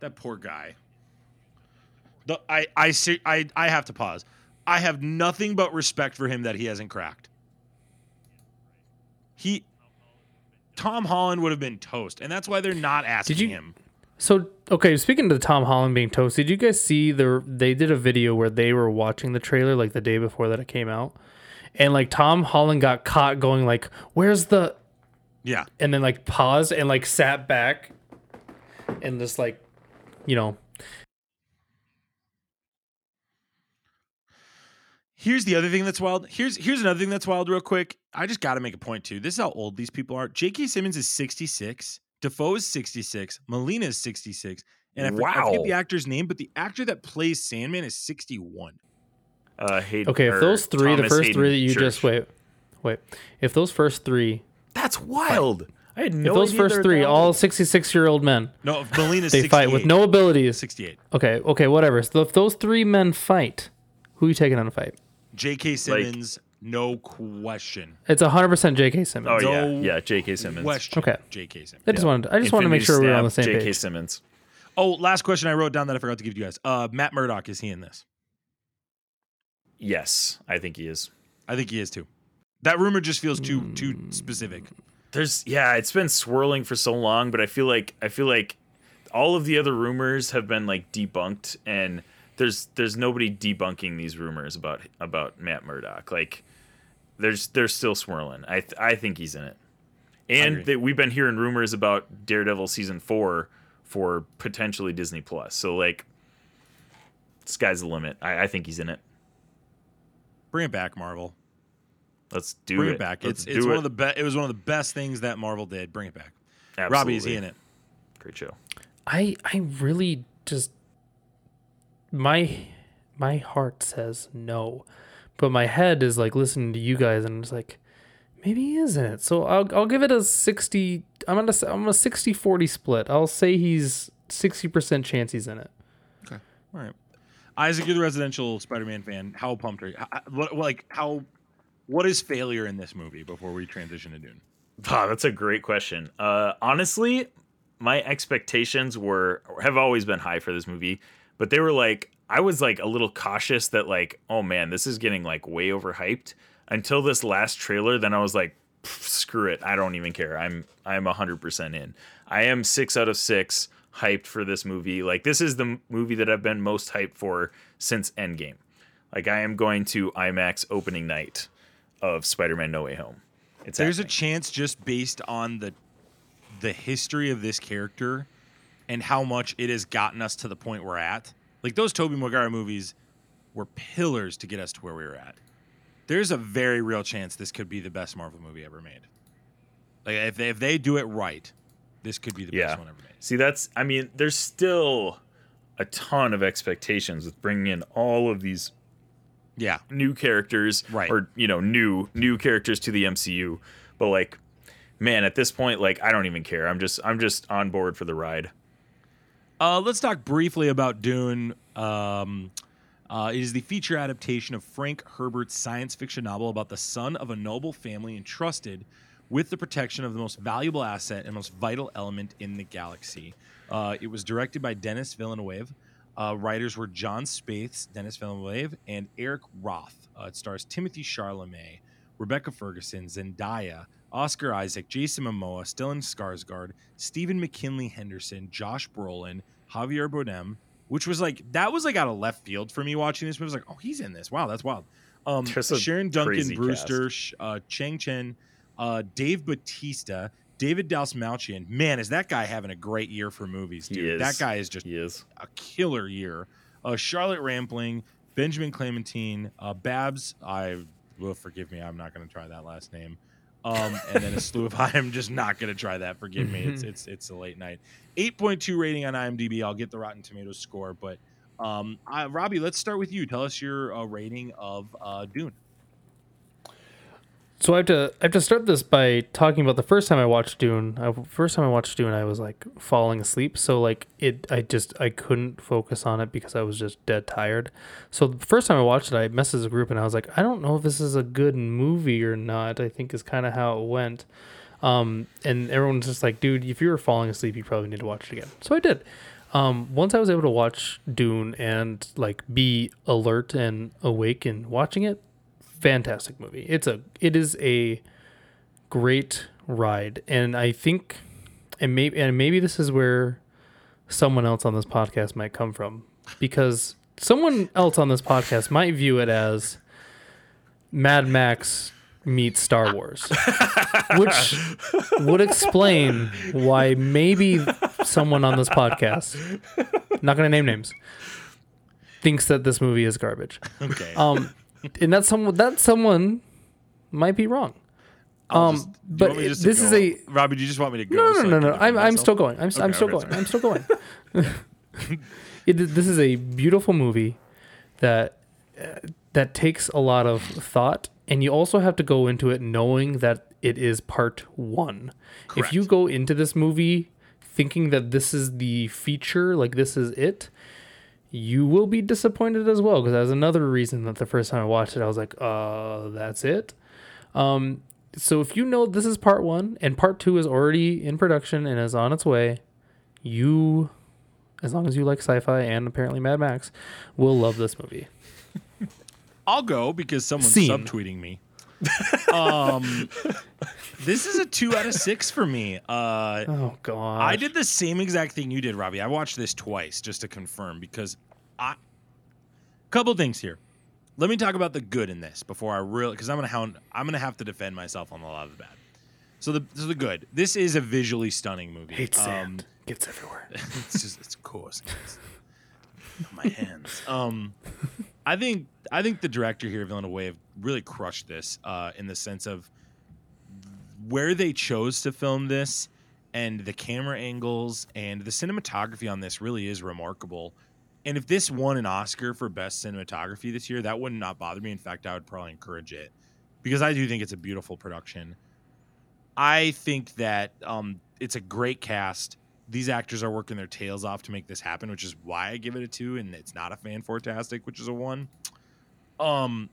That poor guy. The, I I see. I I have to pause. I have nothing but respect for him that he hasn't cracked. He, Tom Holland would have been toast, and that's why they're not asking
you-
him.
So okay, speaking to Tom Holland being toast, did you guys see the they did a video where they were watching the trailer like the day before that it came out, and like Tom Holland got caught going like, "Where's the?"
Yeah,
and then like paused and like sat back, and just like, you know,
Here's the other thing that's wild. Here's here's another thing that's wild, real quick. I just got to make a point too. This is how old these people are. J.K. Simmons is 66. Dafoe is 66. Molina is 66. And I, forget- I forget
Wow.
the actor's name, but the actor that plays Sandman is 61.
Uh, Haden,
Okay, if those three, the first
Haden
three that you
Church.
just wait, wait. If those first three,
That's wild. I had no
if those
idea
first
they were
three,
that
all 66 year old men,
No, if Molina's
they fight with no abilities.
68.
Okay, okay, whatever. So if those three men fight, who are you taking on a fight?
J.K. Simmons, no question.
It's 100% J.K. Simmons.
Oh yeah,
No
yeah, J.K. Simmons.
Question.
Okay.
J.K. Simmons.
I just wanted, I just wanted to make
Infinity
sure we were on the
Stab,
same
J.K.
page.
Simmons.
Oh, last question I wrote down that I forgot to give you guys. Uh, Matt Murdock is he in this?
Yes, I think he is.
I think he is too. That rumor just feels too too
Hmm.
specific.
There's yeah, it's been swirling for so long, but I feel like I feel like all of the other rumors have been like debunked, and there's there's nobody debunking these rumors about about Matt Murdock. Like there's they're still swirling. I th- I think he's in it, and that we've been hearing rumors about Daredevil season four for potentially Disney Plus. So like, sky's the limit. I, I think he's in it.
Bring it back, Marvel.
Let's do
Bring
it.
it, back.
Let's
It's it's one
it.
of the best. It was one of the best things that Marvel did. Bring it back.
Absolutely.
Robbie is he in it?
Great show.
I I really just my my heart says no, but my head is like listening to you guys and it's like maybe he is in it. So I'll I'll give it a sixty. I'm gonna say- I'm a 60-40 split. I'll say he's sixty percent chance he's in it. Okay.
All right. Isaac, you're the residential Spider-Man fan. How pumped are you? How, what, like how? What is failure in this movie before we transition to Dune?
Wow, that's a great question. Uh, honestly, my expectations were have always been high for this movie, but they were like I was like a little cautious that like, oh man, this is getting like way overhyped until this last trailer. Then I was like, screw it, I don't even care. I'm I'm hundred percent in. I am six out of six hyped for this movie. Like this is the movie that I've been most hyped for since Endgame. Like I am going to IMAX opening night of Spider-Man No Way Home. It's
There's a chance just based on the the history of this character and how much it has gotten us to the point we're at. Like those Tobey Maguire movies were pillars to get us to where we were at. There's a very real chance this could be the best Marvel movie ever made. Like if they, if they do it right, this could be the
Yeah.
best one ever made.
See, that's, I mean, there's still a ton of expectations with bringing in all of these
Yeah.
new characters,
Right.
Or, you know, new, new characters to the MCU. But like, man, at this point, like, I don't even care. I'm just, I'm just on board for the ride.
Uh, let's talk briefly about Dune. Um, uh, it is the feature adaptation of Frank Herbert's science fiction novel about the son of a noble family entrusted with the protection of the most valuable asset and most vital element in the galaxy. Uh, it was directed by Denis Villeneuve. Uh, writers were Jon Spaihts, Denis Villeneuve, and Eric Roth. Uh, it stars Timothée Chalamet, Rebecca Ferguson, Zendaya, Oscar Isaac, Jason Momoa, Stellan Skarsgård, Stephen McKinley Henderson, Josh Brolin, Javier Bardem, which was like that was like out of left field for me watching this movie. I was like, oh, he's in this. Wow, that's wild. Um, Sharon Duncan Brewster, uh, Chang Chen, uh, Dave Bautista, David Dastmalchian. Man, is that guy having a great year for movies, dude? That guy is just
is.
a killer year. Uh, Charlotte Rampling, Benjamin Clementine, uh, Babs. I will forgive me. I'm not going to try that last name. Um, and then a slew of I'm just not going to try that. Forgive me. It's it's it's a late night. 8.2 rating on IMDb. I'll get the Rotten Tomatoes score, but um, I, Robbie, let's start with you. Tell us your uh, rating of uh, Dune.
So I have to I have to start this by talking about the first time I watched Dune. I, first time I watched Dune, I was like falling asleep. So like it, I just I couldn't focus on it because I was just dead tired. So the first time I watched it, I messaged the group and I was like, I don't know if this is a good movie or not. I think is kind of how it went. Um, and everyone's just like, dude, if you were falling asleep, you probably need to watch it again. So I did. Um, once I was able to watch Dune and like be alert and awake and watching it, fantastic movie. It's a it is a great ride, and I think, and maybe and maybe this is where someone else on this podcast might come from, because someone else on this podcast might view it as Mad Max meets Star Wars, which would explain why maybe someone on this podcast, not going to name names, thinks that this movie is garbage.
Okay.
Um, and that someone that someone might be wrong.
I'll
Um,
just- do you
but
want me
it-
just to
this is
go?
a-
Robbie. Do you just want me to go?
No,
so
no,
I
no,
can
no.
defend
I'm, I'm
myself?
still going. I'm, I'm
Okay,
still
okay,
going. I'm still going. it, this is a beautiful movie that uh, that takes a lot of thought, and you also have to go into it knowing that it is part one. If you
Correct.
go into this movie thinking that this is the feature, like this is it, you will be disappointed as well. Because that was another reason that the first time I watched it, I was like, "Uh, that's it." Um, so if you know this is part one and part two is already in production and is on its way, you, as long as you like sci-fi and apparently Mad Max, will love this movie.
I'll go because someone's
Scene.
subtweeting me. Um, this is a two out of six for me. Uh,
Oh god,
I did the same exact thing you did, Robbie. I watched this twice just to confirm because I. Couple things here. Let me talk about the good in this before I really because I'm gonna hound, I'm gonna have to defend myself on a lot of the bad. So the so the good. This is a visually stunning movie.
hate
Um,
sand. Gets everywhere.
it's just it's coarse. My hands. Um, I think I think the director here, Villeneuve, really crushed this uh, in the sense of where they chose to film this and the camera angles and the cinematography on this really is remarkable. And if this won an Oscar for best cinematography this year, that would not bother me. In fact, I would probably encourage it because I do think it's a beautiful production. I think that um, it's a great cast. These actors are working their tails off to make this happen, which is why I give it a two, and it's not a fan fantastic, which is a one. Um,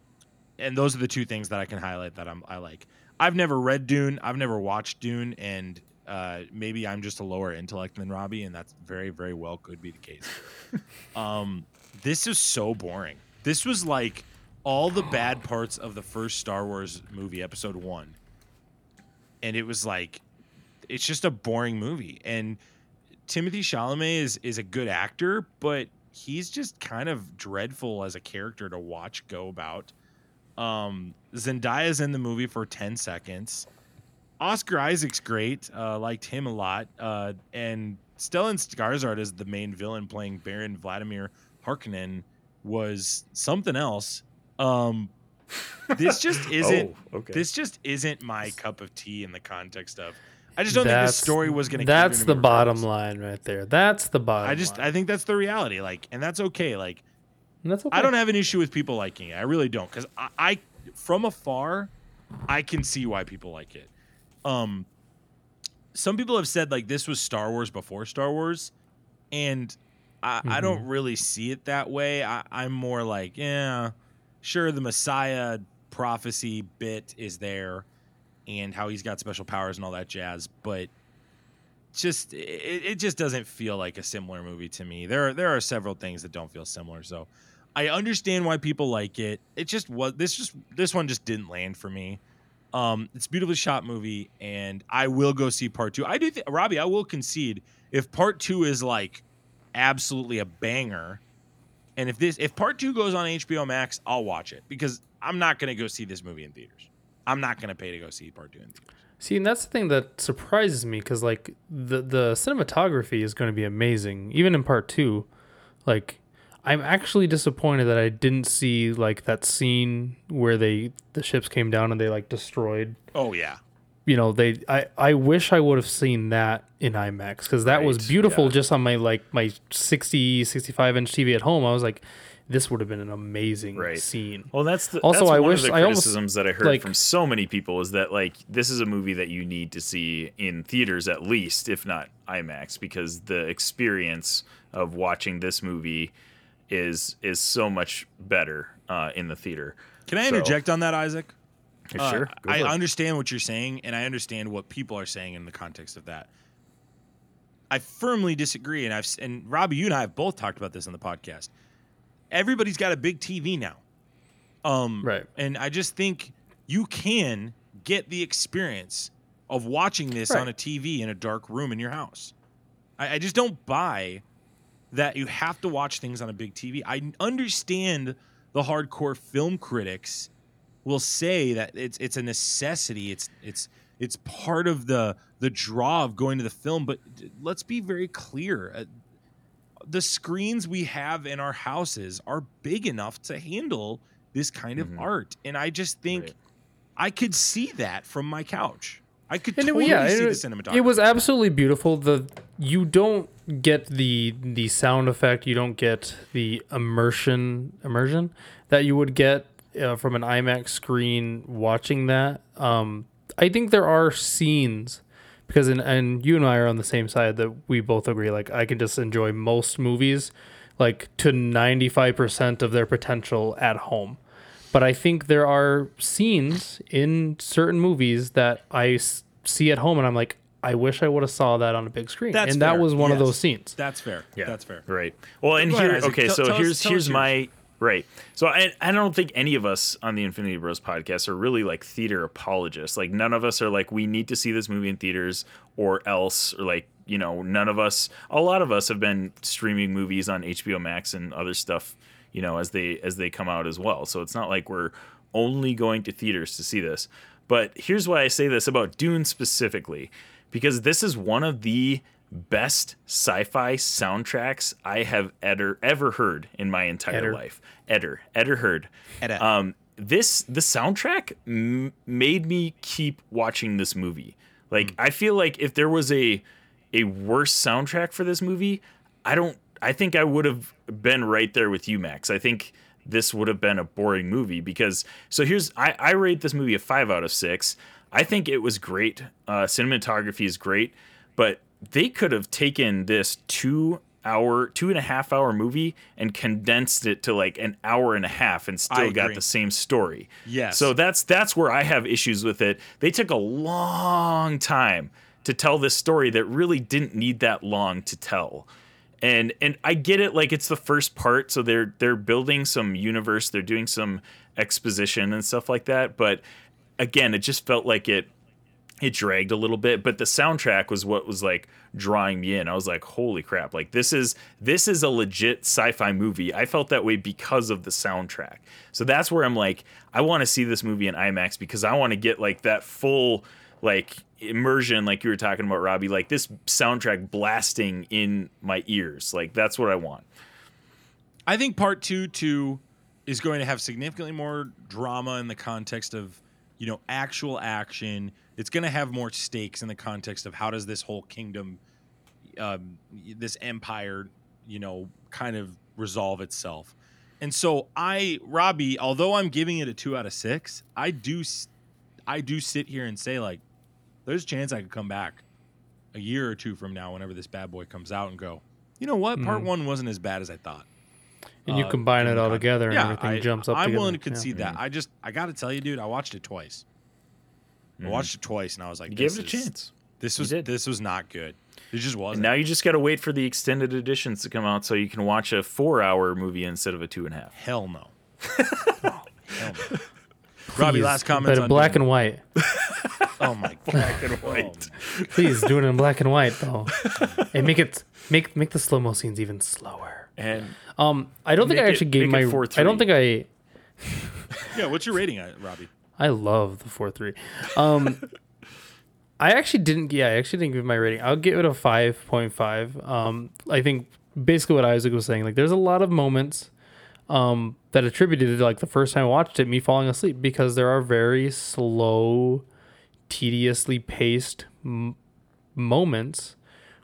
and those are the two things that I can highlight that I'm I like. I've never read Dune. I've never watched Dune, and uh, maybe I'm just a lower intellect than Robbie, and that's very very well could be the case. um, this is so boring. This was like all the bad parts of the first Star Wars movie, Episode One, and it was like it's just a boring movie. And Timothée Chalamet is is a good actor, but he's just kind of dreadful as a character to watch go about. Um, Zendaya's in the movie for ten seconds. Oscar Isaac's great. Uh, liked him a lot. Uh, and Stellan Skarsgård as the main villain, playing Baron Vladimir Harkonnen, was something else. Um, this just isn't.
Oh, okay.
This just isn't my cup of tea in the context of. I just don't think the story was going to.
That's the bottom line right there. That's the bottom.
I just
line.
I think that's the reality. Like, and that's okay. Like,
And that's okay.
I don't have an issue with people liking it. I really don't, because I, I, from afar, I can see why people like it. Um, some people have said like this was Star Wars before Star Wars, and I, I don't really see it that way. I, I'm more like, yeah, sure, the Messiah prophecy bit is there, and how he's got special powers and all that jazz, but just it, it just doesn't feel like a similar movie to me. There are there are several things that don't feel similar. So I understand why people like it. It just was this just this one just didn't land for me. Um, it's a beautifully shot movie, and I will go see part two. I do, th- Robbie. I will concede if part two is like absolutely a banger, and if this if part two goes on HBO Max, I'll watch it because I'm not gonna go see this movie in theaters. I'm not gonna pay to go see part two in theaters.
See, and that's the thing that surprises me because like the the cinematography is going to be amazing, even in part two. Like, I'm actually disappointed that I didn't see like that scene where they the ships came down and they like destroyed.
Oh yeah,
You know, they I I wish I would have seen that in IMAX because that was beautiful
yeah.
just on my like my 60 65 inch TV at home. I was like, this would have been an amazing
Right.
scene.
Well, that's the
Also,
that's
I
one
wish-
of the
I almost,
criticisms that I heard
like-
from so many people is that like this is a movie that you need to see in theaters at least, if not IMAX, because the experience of watching this movie is is so much better uh, in the theater.
can I
So-
interject on that, Isaac? Uh,
sure, go
I
for it.
understand what you're saying, and I understand what people are saying in the context of that. I firmly disagree, and I've and Robbie, you and I have both talked about this on the podcast. Everybody's got a big TV now, um,
Right.
And I just think you can get the experience of watching this
Right.
on a TV in a dark room in your house. I, I just don't buy that you have to watch things on a big TV. I understand the hardcore film critics will say that it's it's a necessity. It's it's it's part of the the draw of going to the film. But let's be very clear: uh, the screens we have in our houses are big enough to handle this kind of art, and I just think
Right.
I could see that from my couch. I could
And it-
totally
yeah,
see
it,
the
was-
cinematography.
it was absolutely beautiful. The you don't get the the sound effect, you don't get the immersion immersion that you would get uh, from an IMAX screen watching that. Um, I think there are scenes because in, and you and I are on the same side that we both agree. Like I can just enjoy most movies like to ninety five percent of their potential at home. But I think there are scenes in certain movies that I s- see at home, and I'm like, I wish I would have saw that on a big screen.
That's
and that was one of those scenes.
That's fair.
Yeah,
That's fair.
Right. Well, and
Go
here,
Isaac.
okay,
Tell-
so
tell
here's
tell us
here's
yours.
my right. So I I don't think any of us on the Infinity Bros podcast are really like theater apologists. Like none of us are like we need to see this movie in theaters or else or like you know none of us. A lot of us have been streaming movies on HBO Max and other stuff. You know as they as they come out as well. So it's not like we're only going to theaters to see this. But here's why I say this about Dune specifically, because this is one of the best sci-fi soundtracks I have ever ever heard in my entire
Eder.
life. Ever, ever heard.
Eder.
Um, this the soundtrack m- made me keep watching this movie. Like I feel like if there was a a worse soundtrack for this movie, I don't. I think I would have been right there with you, Max. I think this would have been a boring movie because. So here's I, I rate this movie a five out of six. I think it was great. Uh, cinematography is great, but they could have taken this two hour, two and a half hour movie and condensed it to like an hour and a half and
I
still got
agree.
the same story.
Yes.
So that's that's where I have issues with it. They took a long time to tell this story that really didn't need that long to tell. And and I get it like it's the first part so they're they're building some universe, they're doing some exposition and stuff like that, but again, it just felt like it it dragged a little bit but the soundtrack was what was like drawing me in. I was like holy crap. Like this is this is a legit sci-fi movie. I felt that way because of the soundtrack. So that's where i'm like i want to see this movie in imax because i want to get like that full like immersion like you were talking about robbie like this soundtrack blasting in my ears. Like that's what i want.
I think part two too is going to have significantly more drama in the context of, you know, actual action. It's going to have more stakes in the context of how does this whole kingdom, um, this empire, you know, kind of resolve itself. And so I, Robbie, although I'm giving it a two out of six, I do, I do sit here and say like, there's a chance I could come back a year or two from now, whenever this bad boy comes out, and go, you know what, part one wasn't as bad as I thought.
And you
uh,
combine
in
it all
con-
together and
yeah,
everything
I,
jumps up
I'm
together.
willing to
Yeah.
concede that. I just, I got to tell you, dude, I watched it twice. I watched it twice, and I was like,
you gave it a
is-
chance
This was
did.
this was not good. It just wasn't.
now you just got to wait for the extended editions to come out so you can watch a four hour movie instead of a two and a half
Hell no. Hell no. Robbie, last comment.
But
on
black
Dune.
and white.
Oh my god. black and white.
Please do it in black and white though, and make it make make the slow mo scenes even slower.
And
Um, I don't think I
Make it-
actually gave my.
4-3.
I don't think I.
Yeah, what's your rating, uh, Robbie?
I love the four three. Um, I actually didn't. Yeah, I actually didn't give my rating. I'll give it a five point five. Um, I think basically what Isaac was saying. Like, there's a lot of moments, um, that attributed to like the first time I watched it, me falling asleep because there are very slow, tediously paced m- moments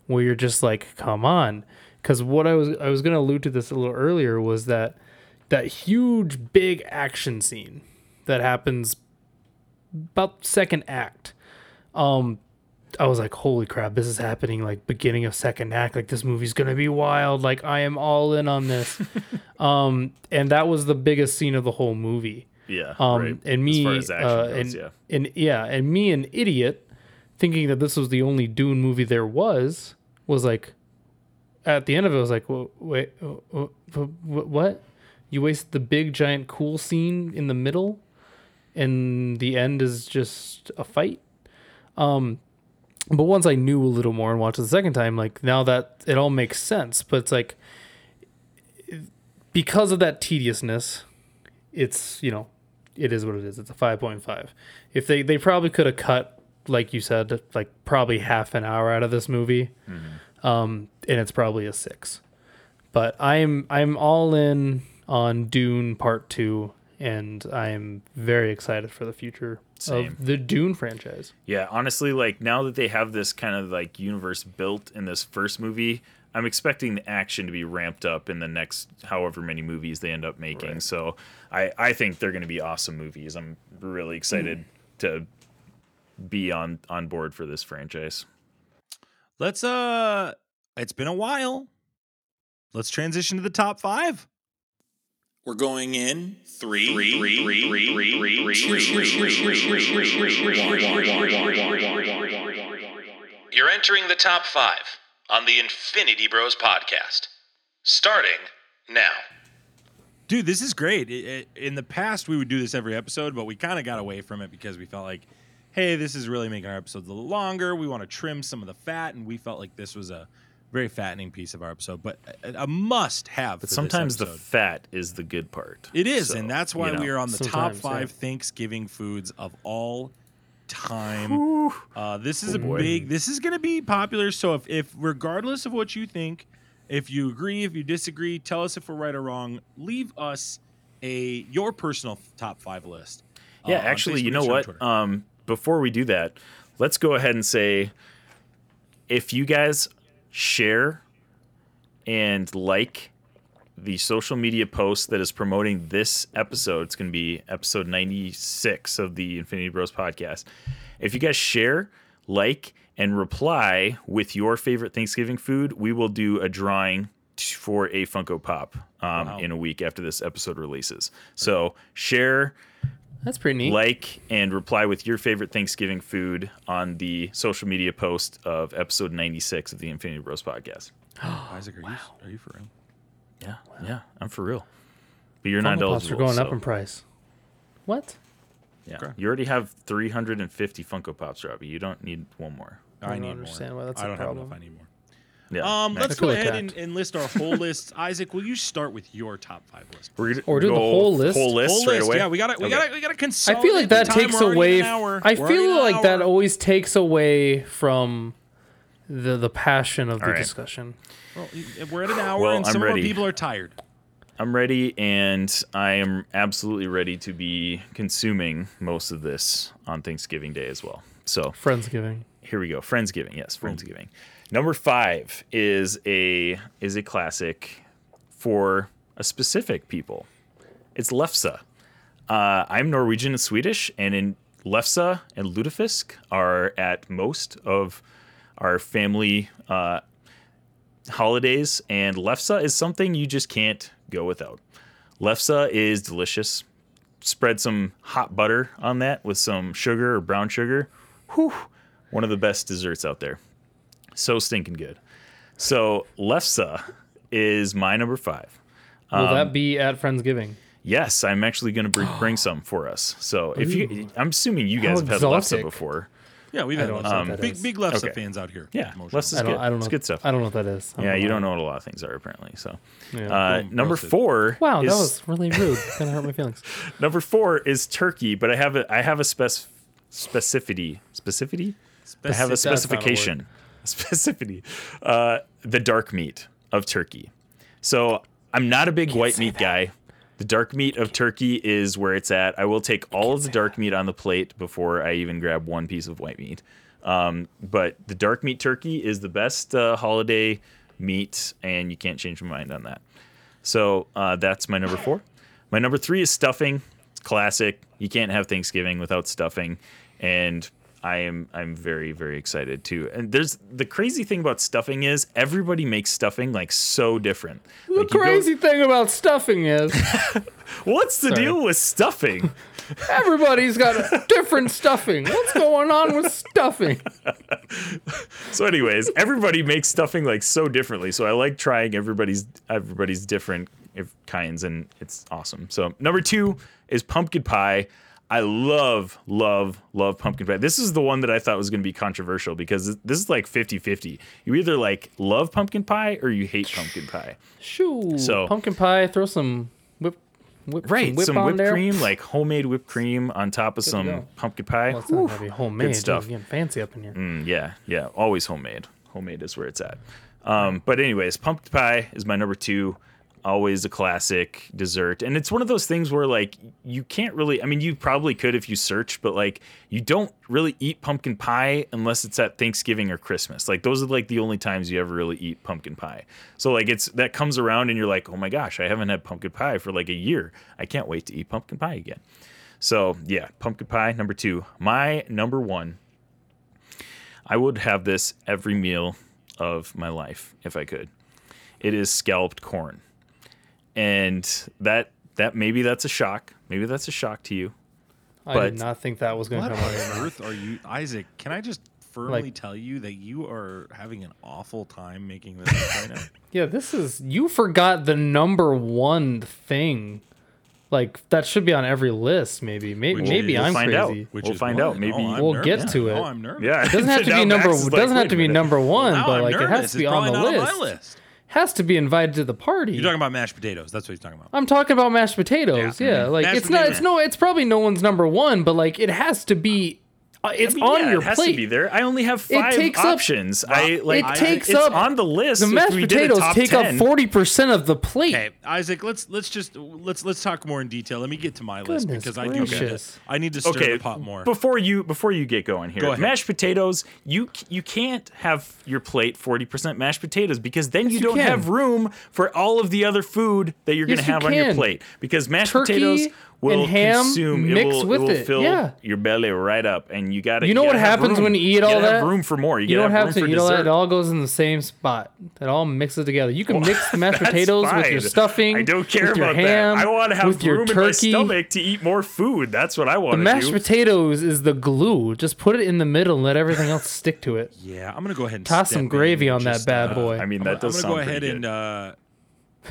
where you're just like, come on. Because what I was I was gonna allude to this a little earlier was that that huge big action scene that happens about second act. Um, I was like, holy crap, this is happening like beginning of second act. Like this movie's gonna be wild. Like I am all in on this. um, and that was the biggest scene of the whole movie.
yeah
Um,
right.
and me,
as far as action
uh,
goes,
and,
yeah
and yeah, and me, an idiot, thinking that this was the only Dune movie there was, was like, at the end of it, I was like, "Wha- wait, wha- wha- what? You waste the big giant cool scene in the middle, and the end is just a fight. Um, but once I knew a little more and watched it the second time, like now that it all makes sense. But it's like because of that tediousness, it's you know it is what it is. It's a five point five. If they they probably could have cut like you said like probably half an hour out of this movie, um, and it's probably a six. But I'm I'm all in on Dune Part Two, and I am very excited for the future
Same.
of the Dune franchise.
Yeah, honestly, like now that they have this kind of like universe built in this first movie, I'm expecting the action to be ramped up in the next however many movies they end up making.
Right.
So I I think they're going to be awesome movies. I'm really excited to be on on board for this franchise.
Let's uh it's been a while. Let's transition to the top five.
We're going in three, three, three, three, three, three,
You're entering the top five on the Infinity Bros podcast. Starting now.
Dude, this is great. It- it- in the past, we would do this every episode, but we kind of got away from it because we felt like, hey, this is really making our episodes a little longer. We want to trim some of the fat, and we felt like this was a very fattening piece of our episode, but a, a must have.
But sometimes the fat is the good part.
It is,
So,
and that's why
you know.
we are on the top five
yeah.
Thanksgiving foods of all time. Uh, this is a
boy.
big. This is going to be popular. So if, if regardless of what you think, if you agree, if you disagree, tell us if we're right or wrong. Leave us a your personal top five list. uh,
Yeah,
on
actually, you know what? Um, before we do that, let's go ahead and say if you guys share and like the social media post that is promoting this episode, it's going to be episode 96 of the Infinity Bros podcast. If you guys share, like, and reply with your favorite Thanksgiving food, we will do a drawing for a Funko Pop um,
Wow.
in a week after this episode releases. So share,
That's pretty neat.
like and reply with your favorite Thanksgiving food on the social media post of episode 96 of the Infinity Bros podcast.
Isaac, are you are you for real?
Yeah, yeah, I'm for real. But you're
Funko
not
Pops
eligible.
are going up in price. What?
yeah.
Okay.
You already have 350 Funko Pops, Robbie. You don't need one more.
I,
don't
need
understand
more.
why that's
I
a
don't
problem.
have enough. I need more.
Yeah.
Um,
Max.
let's
I feel
go ahead and, and list our whole lists. Isaac, will you start with your top five list?
We're gonna
Or do the
go
whole list?
Whole list
Whole list.
away.
Yeah, we gotta we
Okay.
gotta we gotta
I feel like that takes away. I
We're
feel like that always takes away from the the passion of the
All right.
discussion.
Well, we're at an hour,
Well,
and some of our people are tired.
I'm ready, and I am absolutely ready to be consuming most of this on Thanksgiving Day as well. So
Friendsgiving.
here we go. Friendsgiving, yes, Friendsgiving. Number five is a is a classic for a specific people. It's lefse. Uh, I'm Norwegian and Swedish, and in lefse and lutefisk are at most of our family uh, holidays, and lefse is something you just can't go without. Lefse is delicious. Spread some hot butter on that with some sugar or brown sugar. Whew, one of the best desserts out there. So stinking good. So lefse is my number five.
Will
Um,
that be at Friendsgiving?
Yes, I'm actually going to bring, bring some for us. So if you, I'm assuming you guys
How
have had
exotic.
lefse before.
Yeah, we've had
don't
lots
know
of
what that
big big Lefse
Okay.
fans out here.
Yeah,
Emotional.
Lefse
I don't.
good.
I don't know.
It's good stuff.
I don't know what that is. I'm
Yeah,
not
you don't know what a lot of things are apparently. So,
Yeah.
uh,
Boom,
number
roasted.
four.
wow,
is,
that was really rude. Kind of hurt my feelings.
number four is turkey, but I have a I have a spec specificity specificity. I have a
Speci- a
specification. Specificity. Uh, the dark meat of turkey. So I'm not a big white meat guy. The dark meat of turkey is where it's at. I will take all of the dark meat on the plate before I even grab one piece of white meat. Um, but the dark meat turkey is the best uh, holiday meat, and you can't change my mind on that. So uh, that's my number four. My number three is stuffing. It's classic. You can't have Thanksgiving without stuffing, and I am I'm very very excited too. And there's the crazy thing about stuffing is everybody makes stuffing like so different.
The
Like, you go-
crazy thing about stuffing is
what's the
Sorry.
deal with stuffing?
everybody's got a different stuffing. What's going on with stuffing?
so anyways everybody makes stuffing like so differently so i like trying everybody's everybody's different if- kinds and it's awesome so number two is pumpkin pie i love love love pumpkin pie this is the one that i thought was going to be controversial because this is like 50-50 you either like love pumpkin pie or you hate pumpkin pie
Shoo.
So-
pumpkin pie. Throw some whip, whip
right
some, whip
some whipped
there.
cream like homemade whipped cream on top of some
go.
pumpkin pie
Well, it's not be homemade.
stuff.
Getting fancy up in here.
Mm, yeah, yeah, always homemade. Homemade is where it's at. Um, but anyways, pumpkin pie is my number two. Always a classic dessert. And it's one of those things where like you can't really I mean you probably could if you search, but like you don't really eat pumpkin pie unless it's at Thanksgiving or Christmas. Like those are like the only times you ever really eat pumpkin pie. So like it's that comes around and you're like, "Oh my gosh, I haven't had pumpkin pie for like a year. I can't wait to eat pumpkin pie again." So, yeah, pumpkin pie number 2. My number 1 I would have this every meal of my life if I could. It is scalloped corn. And that that maybe that's a shock. Maybe that's a shock to you.
I
But-
did not think that was going to come out of
on earth are you, Isaac? Can I just firmly
Like-
tell you that you are having an awful time making this right now?
Yeah, this is you forgot the number one thing. Like that should be on every list. Maybe, maybe,
Which
maybe
is-
I'm
We'll find
crazy.
out.
Which
We'll find
what?
out. Maybe-
Oh,
We'll
nervous.
get to
Oh,
it.
I'm nervous.
Yeah.
it Doesn't have to be number.
Max is like,
doesn't have to be number one,
Now
but
I'm
like it has to be
It's
on the
not
list.
on my list.
Has to be invited to the party.
You're talking about mashed potatoes. That's what he's talking about.
I'm talking about mashed potatoes.
Yeah.
Yeah, like
Mashed
it's not. It's no. It's probably no one's number one, but like it has to be. Uh, it's
I mean,
on
yeah,
your
it has
plate.
to be there. I only have five
takes up-
options. I like
it takes
it's
up
on the list.
The mashed
we did a
potatoes take
10.
up forty percent of the plate.
Okay, Isaac, let's let's just let's let's talk more in detail. Let me get to my list
Goodness
because I do need to. I need to stir
okay,
the pot more.
before you before you get going here.
Go.
Mashed potatoes, you you can't have your plate 40% mashed potatoes because then you
you
don't
can.
have room for all of the other food that you're
Yes,
going to
you
have on your plate because mashed
Turkey
potatoes will
and ham
consume
mixed
it will,
with
it will
it,
fill
yeah.
your belly right up and you got to
You know what happens when you eat all
gotta
that?
have room for more. You,
You don't have
room
to
for
eat all that. It all goes in the same spot. It all mixes together. You can mix the mashed
That's
potatoes with your stuffing.
I don't care
with your
about
ham,
that. I want to have
with your
room in my stomach to eat more food. That's what I want
The mashed
do.
potatoes is the glue. Just put it in the middle and let everything else stick to it.
yeah, I'm gonna go ahead and
Toss some gravy on that bad
uh,
boy.
I mean,
I'm
that
gonna-
does
I'm
sound
gonna go ahead
pretty
and
good.
uh,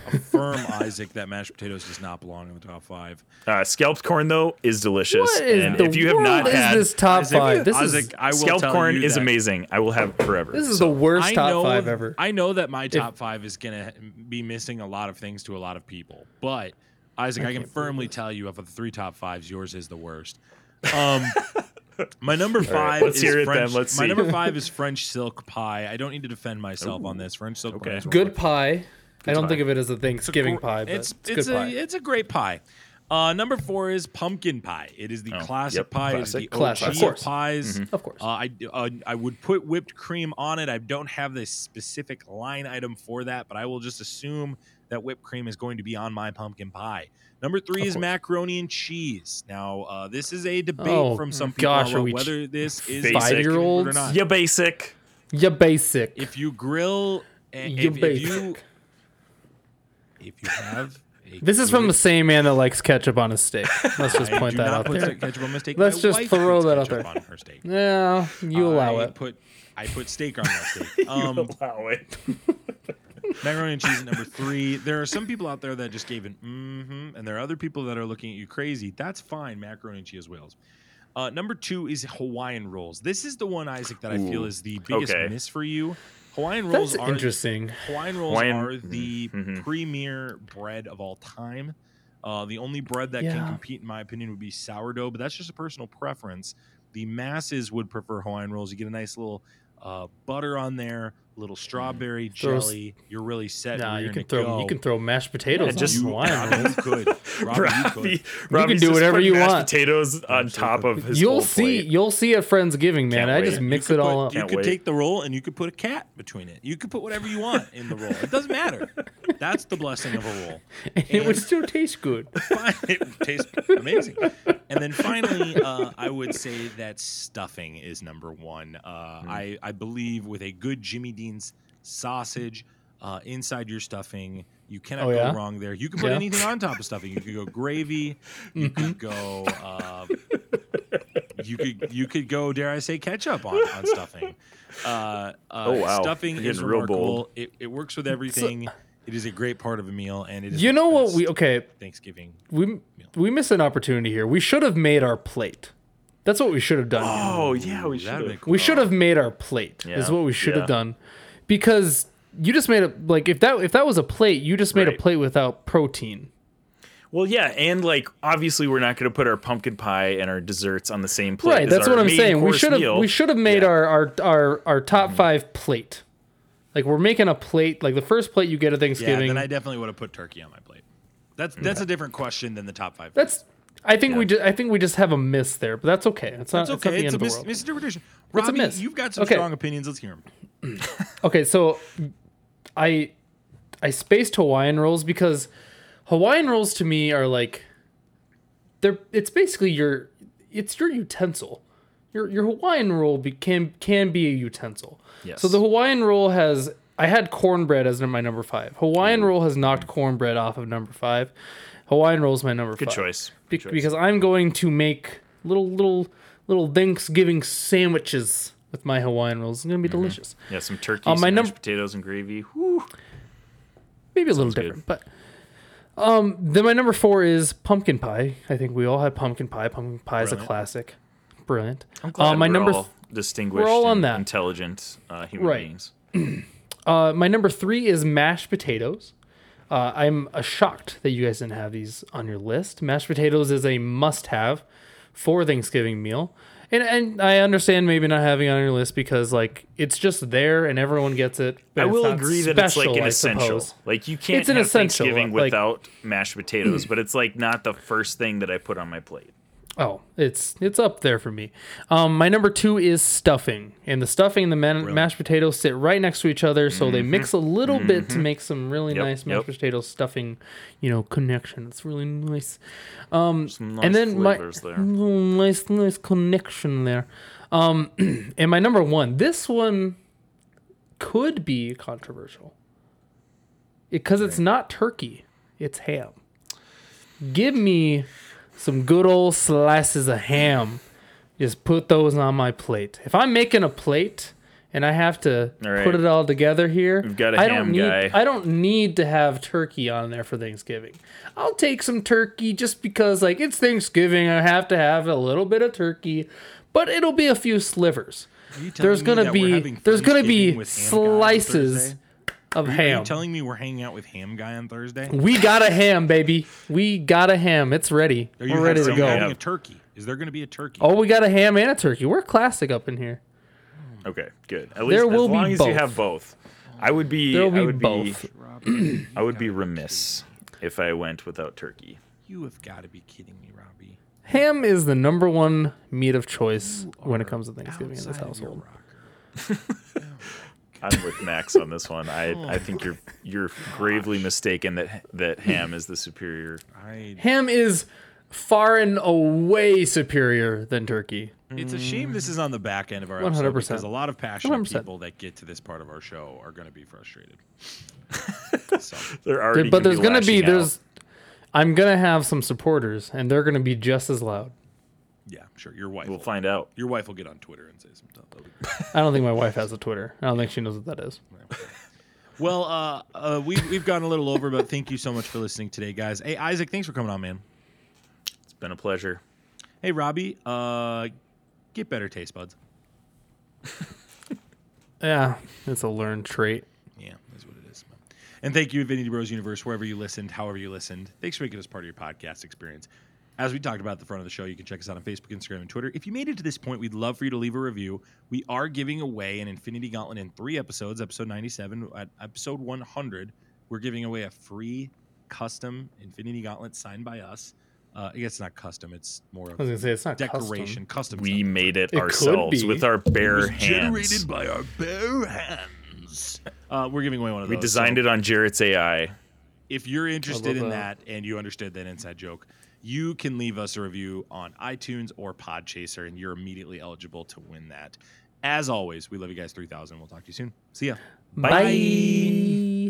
affirm Isaac that mashed potatoes does not belong in the top five.
Uh, scalped corn though is delicious.
What is
and
the
if you have not
is
had
this top
Isaac,
five? This
Isaac,
is
I will
scalped corn is
that-
amazing. I will have forever.
this is the worst
I
top
know,
five ever.
I know that my top five is gonna be missing a lot of things to a lot of people, but Isaac, I, can firmly tell you, of the three top fives, yours is the worst. Um, my number five
let's
is
hear it
French.
then. Let's
my number five is French silk pie. I don't need to defend myself on this. French silk
okay.
pie. is one of
good pie. I don't
pie.
think of it as a
It's a
Thanksgiving
gr-
pie, but
it's
it's,
it's,
good
a
pie.
it's a great pie. Uh, number four is pumpkin pie. It is the
Oh,
classic
yep,
pie. It is
classic.
the OG
Classic, of
of
course.
pies.
Of course.
Uh, I uh, I would put whipped cream on it. I don't have the specific line item for that, but I will just assume that whipped cream is going to be on my pumpkin pie. Number three
Of
is
course.
macaroni and cheese. Now, uh, this is a debate
Oh,
from some people
gosh,
about
we
whether this is
Basic.
Five-year-olds?
or not.
Yeah, basic.
you basic.
If you grill, and
You
if, if you
basic.
If you have, a
This is from the same man that likes ketchup on his steak. Let's just point that out there.
ketchup on my steak.
Let's
My
just
wife
throw
puts
that out
ketchup
there.
On her steak.
Yeah, you allow
I
it.
Put I put steak on my steak. Um,
Allow it.
macaroni and cheese at number three. There are some people out there that just gave an mm-hmm, and there are other people that are looking at you crazy. That's fine. Macaroni and cheese whales. Uh, number two is Hawaiian rolls. This is the one, Isaac, that I feel is the biggest
okay.
miss for you. Hawaiian rolls
That's
are
interesting.
Hawaiian rolls
Hawaiian-
are the
mhm.
premier bread of all time. Uh, the only bread that can compete, in my opinion, would be sourdough, but that's just a personal preference. The masses would prefer Hawaiian rolls. You get a nice little uh, butter on there, little strawberry
Throw s-
jelly. You're really set.
Nah,
You're
you can throw
go.
you can throw mashed potatoes
Yeah,
on
just-
some
You,
Hawaiian
Robbie,
rolls.
you could. Robbie, you
Robbie,
could.
Robbie's
do
just
whatever
putting
you
mashed
want.
potatoes on top of his
You'll
whole
see.
plate.
You'll see at Friendsgiving, man.
Can't
I just
You
mix
You
it
could
all
put-
up.
You
Can't
could
wait.
take the roll and you could put a cat between it. You could put whatever you want in the roll. It doesn't matter. That's the blessing of a roll.
it would still taste good.
Fine. it tastes amazing. And then finally, uh, I would say that stuffing is number one. Uh,
Hmm.
I, I believe with a good Jimmy Dean's sausage uh, inside your stuffing, you cannot
Oh, yeah?
go wrong there. You can put
Yeah.
anything on top of stuffing. You could go gravy. You
Mm-hmm.
could go. Uh, you could you could go. Dare I say ketchup on on stuffing? Uh, uh,
Oh, wow.
Stuffing
You're
is
real
remarkable.
bold.
It, it works with everything. it is a great part of a meal, and it is.
You know what we okay?
Thanksgiving
We we missed an opportunity here. We should have made our plate. That's what we should have done.
Oh yeah, we should have.
cool.
We should have made our plate. Is what we should
yeah.
have done, because you just made a like if that if that was a plate, you just made a plate without protein.
Well, yeah, and like obviously we're not going to put our pumpkin pie and our desserts on the same plate.
Right.
as
That's
our
what I'm saying. We should have we should have made
Yeah.
our our our our top mm-hmm. five plate. Like we're making a plate. Like the first plate you get at
Yeah,
Thanksgiving.
then I definitely would have put turkey on my plate. That's mm-hmm. that's a different question than the top five.
that's. I think we just. I think we just have a miss there, but that's okay. It's not.
That's
It's not
okay.
the
It's
end
a
of the
mis-
world.
misinterpretation.
It's a
Robbie,
miss.
you've got some
Okay.
strong opinions. Let's hear them.
Okay, so I I spaced Hawaiian rolls because Hawaiian rolls to me are like they're it's basically your it's your utensil. Your your Hawaiian roll be, can can be a utensil.
Yes.
So the Hawaiian roll has I had cornbread as my number five. Hawaiian mm. roll has knocked cornbread off of number five. Hawaiian roll is my number
Good
five.
choice.
Be-
Good choice.
because I'm going to make little little little Thanksgiving sandwiches with my Hawaiian rolls. It's gonna
Mm-hmm.
be delicious.
Yeah, some turkey,
Uh,
some
my
mashed
num-
potatoes and gravy. Whew.
maybe a little
good.
different, but um, then my number four is pumpkin pie. I think we all had pumpkin pie. Pumpkin pie is a classic. Brilliant.
I'm glad
Uh, my number
all
th-
distinguished,
we're all on that.
intelligent uh, human
Right.
beings.
uh, my number three is mashed potatoes. Uh, I'm uh, shocked that you guys didn't have these on your list. Mashed potatoes is a must-have for Thanksgiving meal, and and I understand maybe not having it on your list because like it's just there and everyone gets it. but
I will agree that it's like
special,
an
I
essential.
suppose.
Like you can't
It's an
have
essential,
Thanksgiving
like-
without mashed potatoes, but it's like not the first thing that I put on my plate.
Oh, it's it's up there for me. Um, my number two is stuffing, and the stuffing and the man- mashed potatoes sit right next to each other, so they mix a little bit to make some really
Mm-hmm. Yep,
nice mashed
yep.
potato stuffing, you know, connection. It's really nice. Um,
Some nice
and then my
there.
nice nice connection there. Um, and my number one, this one could be controversial because it's not turkey, it's ham. Give me some good old slices of ham. Just put those on my plate. If I'm making a plate and I have to
All right.
put it all together here,
We've got a
I
ham
don't need
guy.
I don't need to have turkey on there for Thanksgiving. I'll take some turkey just because like it's Thanksgiving. I have to have a little bit of turkey, but it'll be a few slivers.
Are you telling
There's gonna be there's gonna be
with Ham Guy on
slices
Thursday?
Of
Are you- Are you telling me we're hanging out with Ham Guy on Thursday?
we got a ham, baby. We got a ham. It's ready.
Are you
We're ready to
having-
go.
having a turkey? Is there going to be a turkey?
Oh, we got a ham and a turkey. We're classic up in here.
Okay, good. At least
There will
as
be
long as
both.
you have both. I would be
There'll
I
be
would
both.
be I would be remiss if I went without turkey.
You have got to be kidding me, Robbie.
Ham is the number one meat of choice when it comes to Thanksgiving in this
Outside of your
household.
rocker.
I'm with Max on this one. I, I oh, think you're you're gravely mistaken that that ham is the superior.
I,
Ham is far and away superior than turkey.
it's a shame this is on the back end of our episode
100%.
because a lot of passionate
100%.
people that get to this part of our show are going to be frustrated. so,
They're already
but there's
gonna
gonna be
lashing out.
there's I'm gonna have some supporters and they're gonna be just as loud.
Yeah, sure. Your wife.
We'll
will,
find out.
Your wife will get on Twitter and say some stuff. That'll be-
I don't think my wife has a Twitter. I don't think she knows what that is.
Well, uh, uh, we, we've gone a little over, but thank you so much for listening today, guys. Hey, Isaac, thanks for coming on, man.
It's been a pleasure.
Hey, Robbie, uh, get better taste buds.
Yeah, it's a learned trait.
Yeah, that's what it is. And thank you, Infinity Bros Universe, wherever you listened, however you listened. Thanks for making us part of your podcast experience. As we talked about at the front of the show, you can check us out on Facebook, Instagram, and Twitter. If you made it to this point, we'd love for you to leave a review. We are giving away an Infinity Gauntlet in three episodes. Episode 97, at episode 100, we're giving away a free custom Infinity Gauntlet signed by us. Uh, I guess it's not custom; it's more
I was
of
gonna say it's not
decoration,
custom.
custom.
We
stuff.
made it,
could
ourselves with our bare
was
hands.
generated by our bare hands. Uh, we're giving away one of
we
those.
We designed
so-
it on Jarrett's AI.
if you're interested in
that.
that and you understood that inside joke, you can leave us a review on iTunes or Podchaser, and you're immediately eligible to win that. As always, we love you guys 3000. We'll talk to you soon. See ya.
Bye.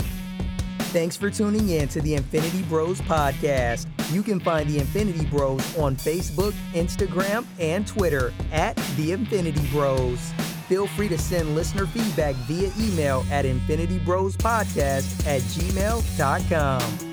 Thanks for tuning in to the Infinity Bros podcast. You can find the Infinity Bros on Facebook, Instagram, and Twitter at the Infinity Bros. Feel free to send listener feedback via email at infinitybrospodcast at gmail.com.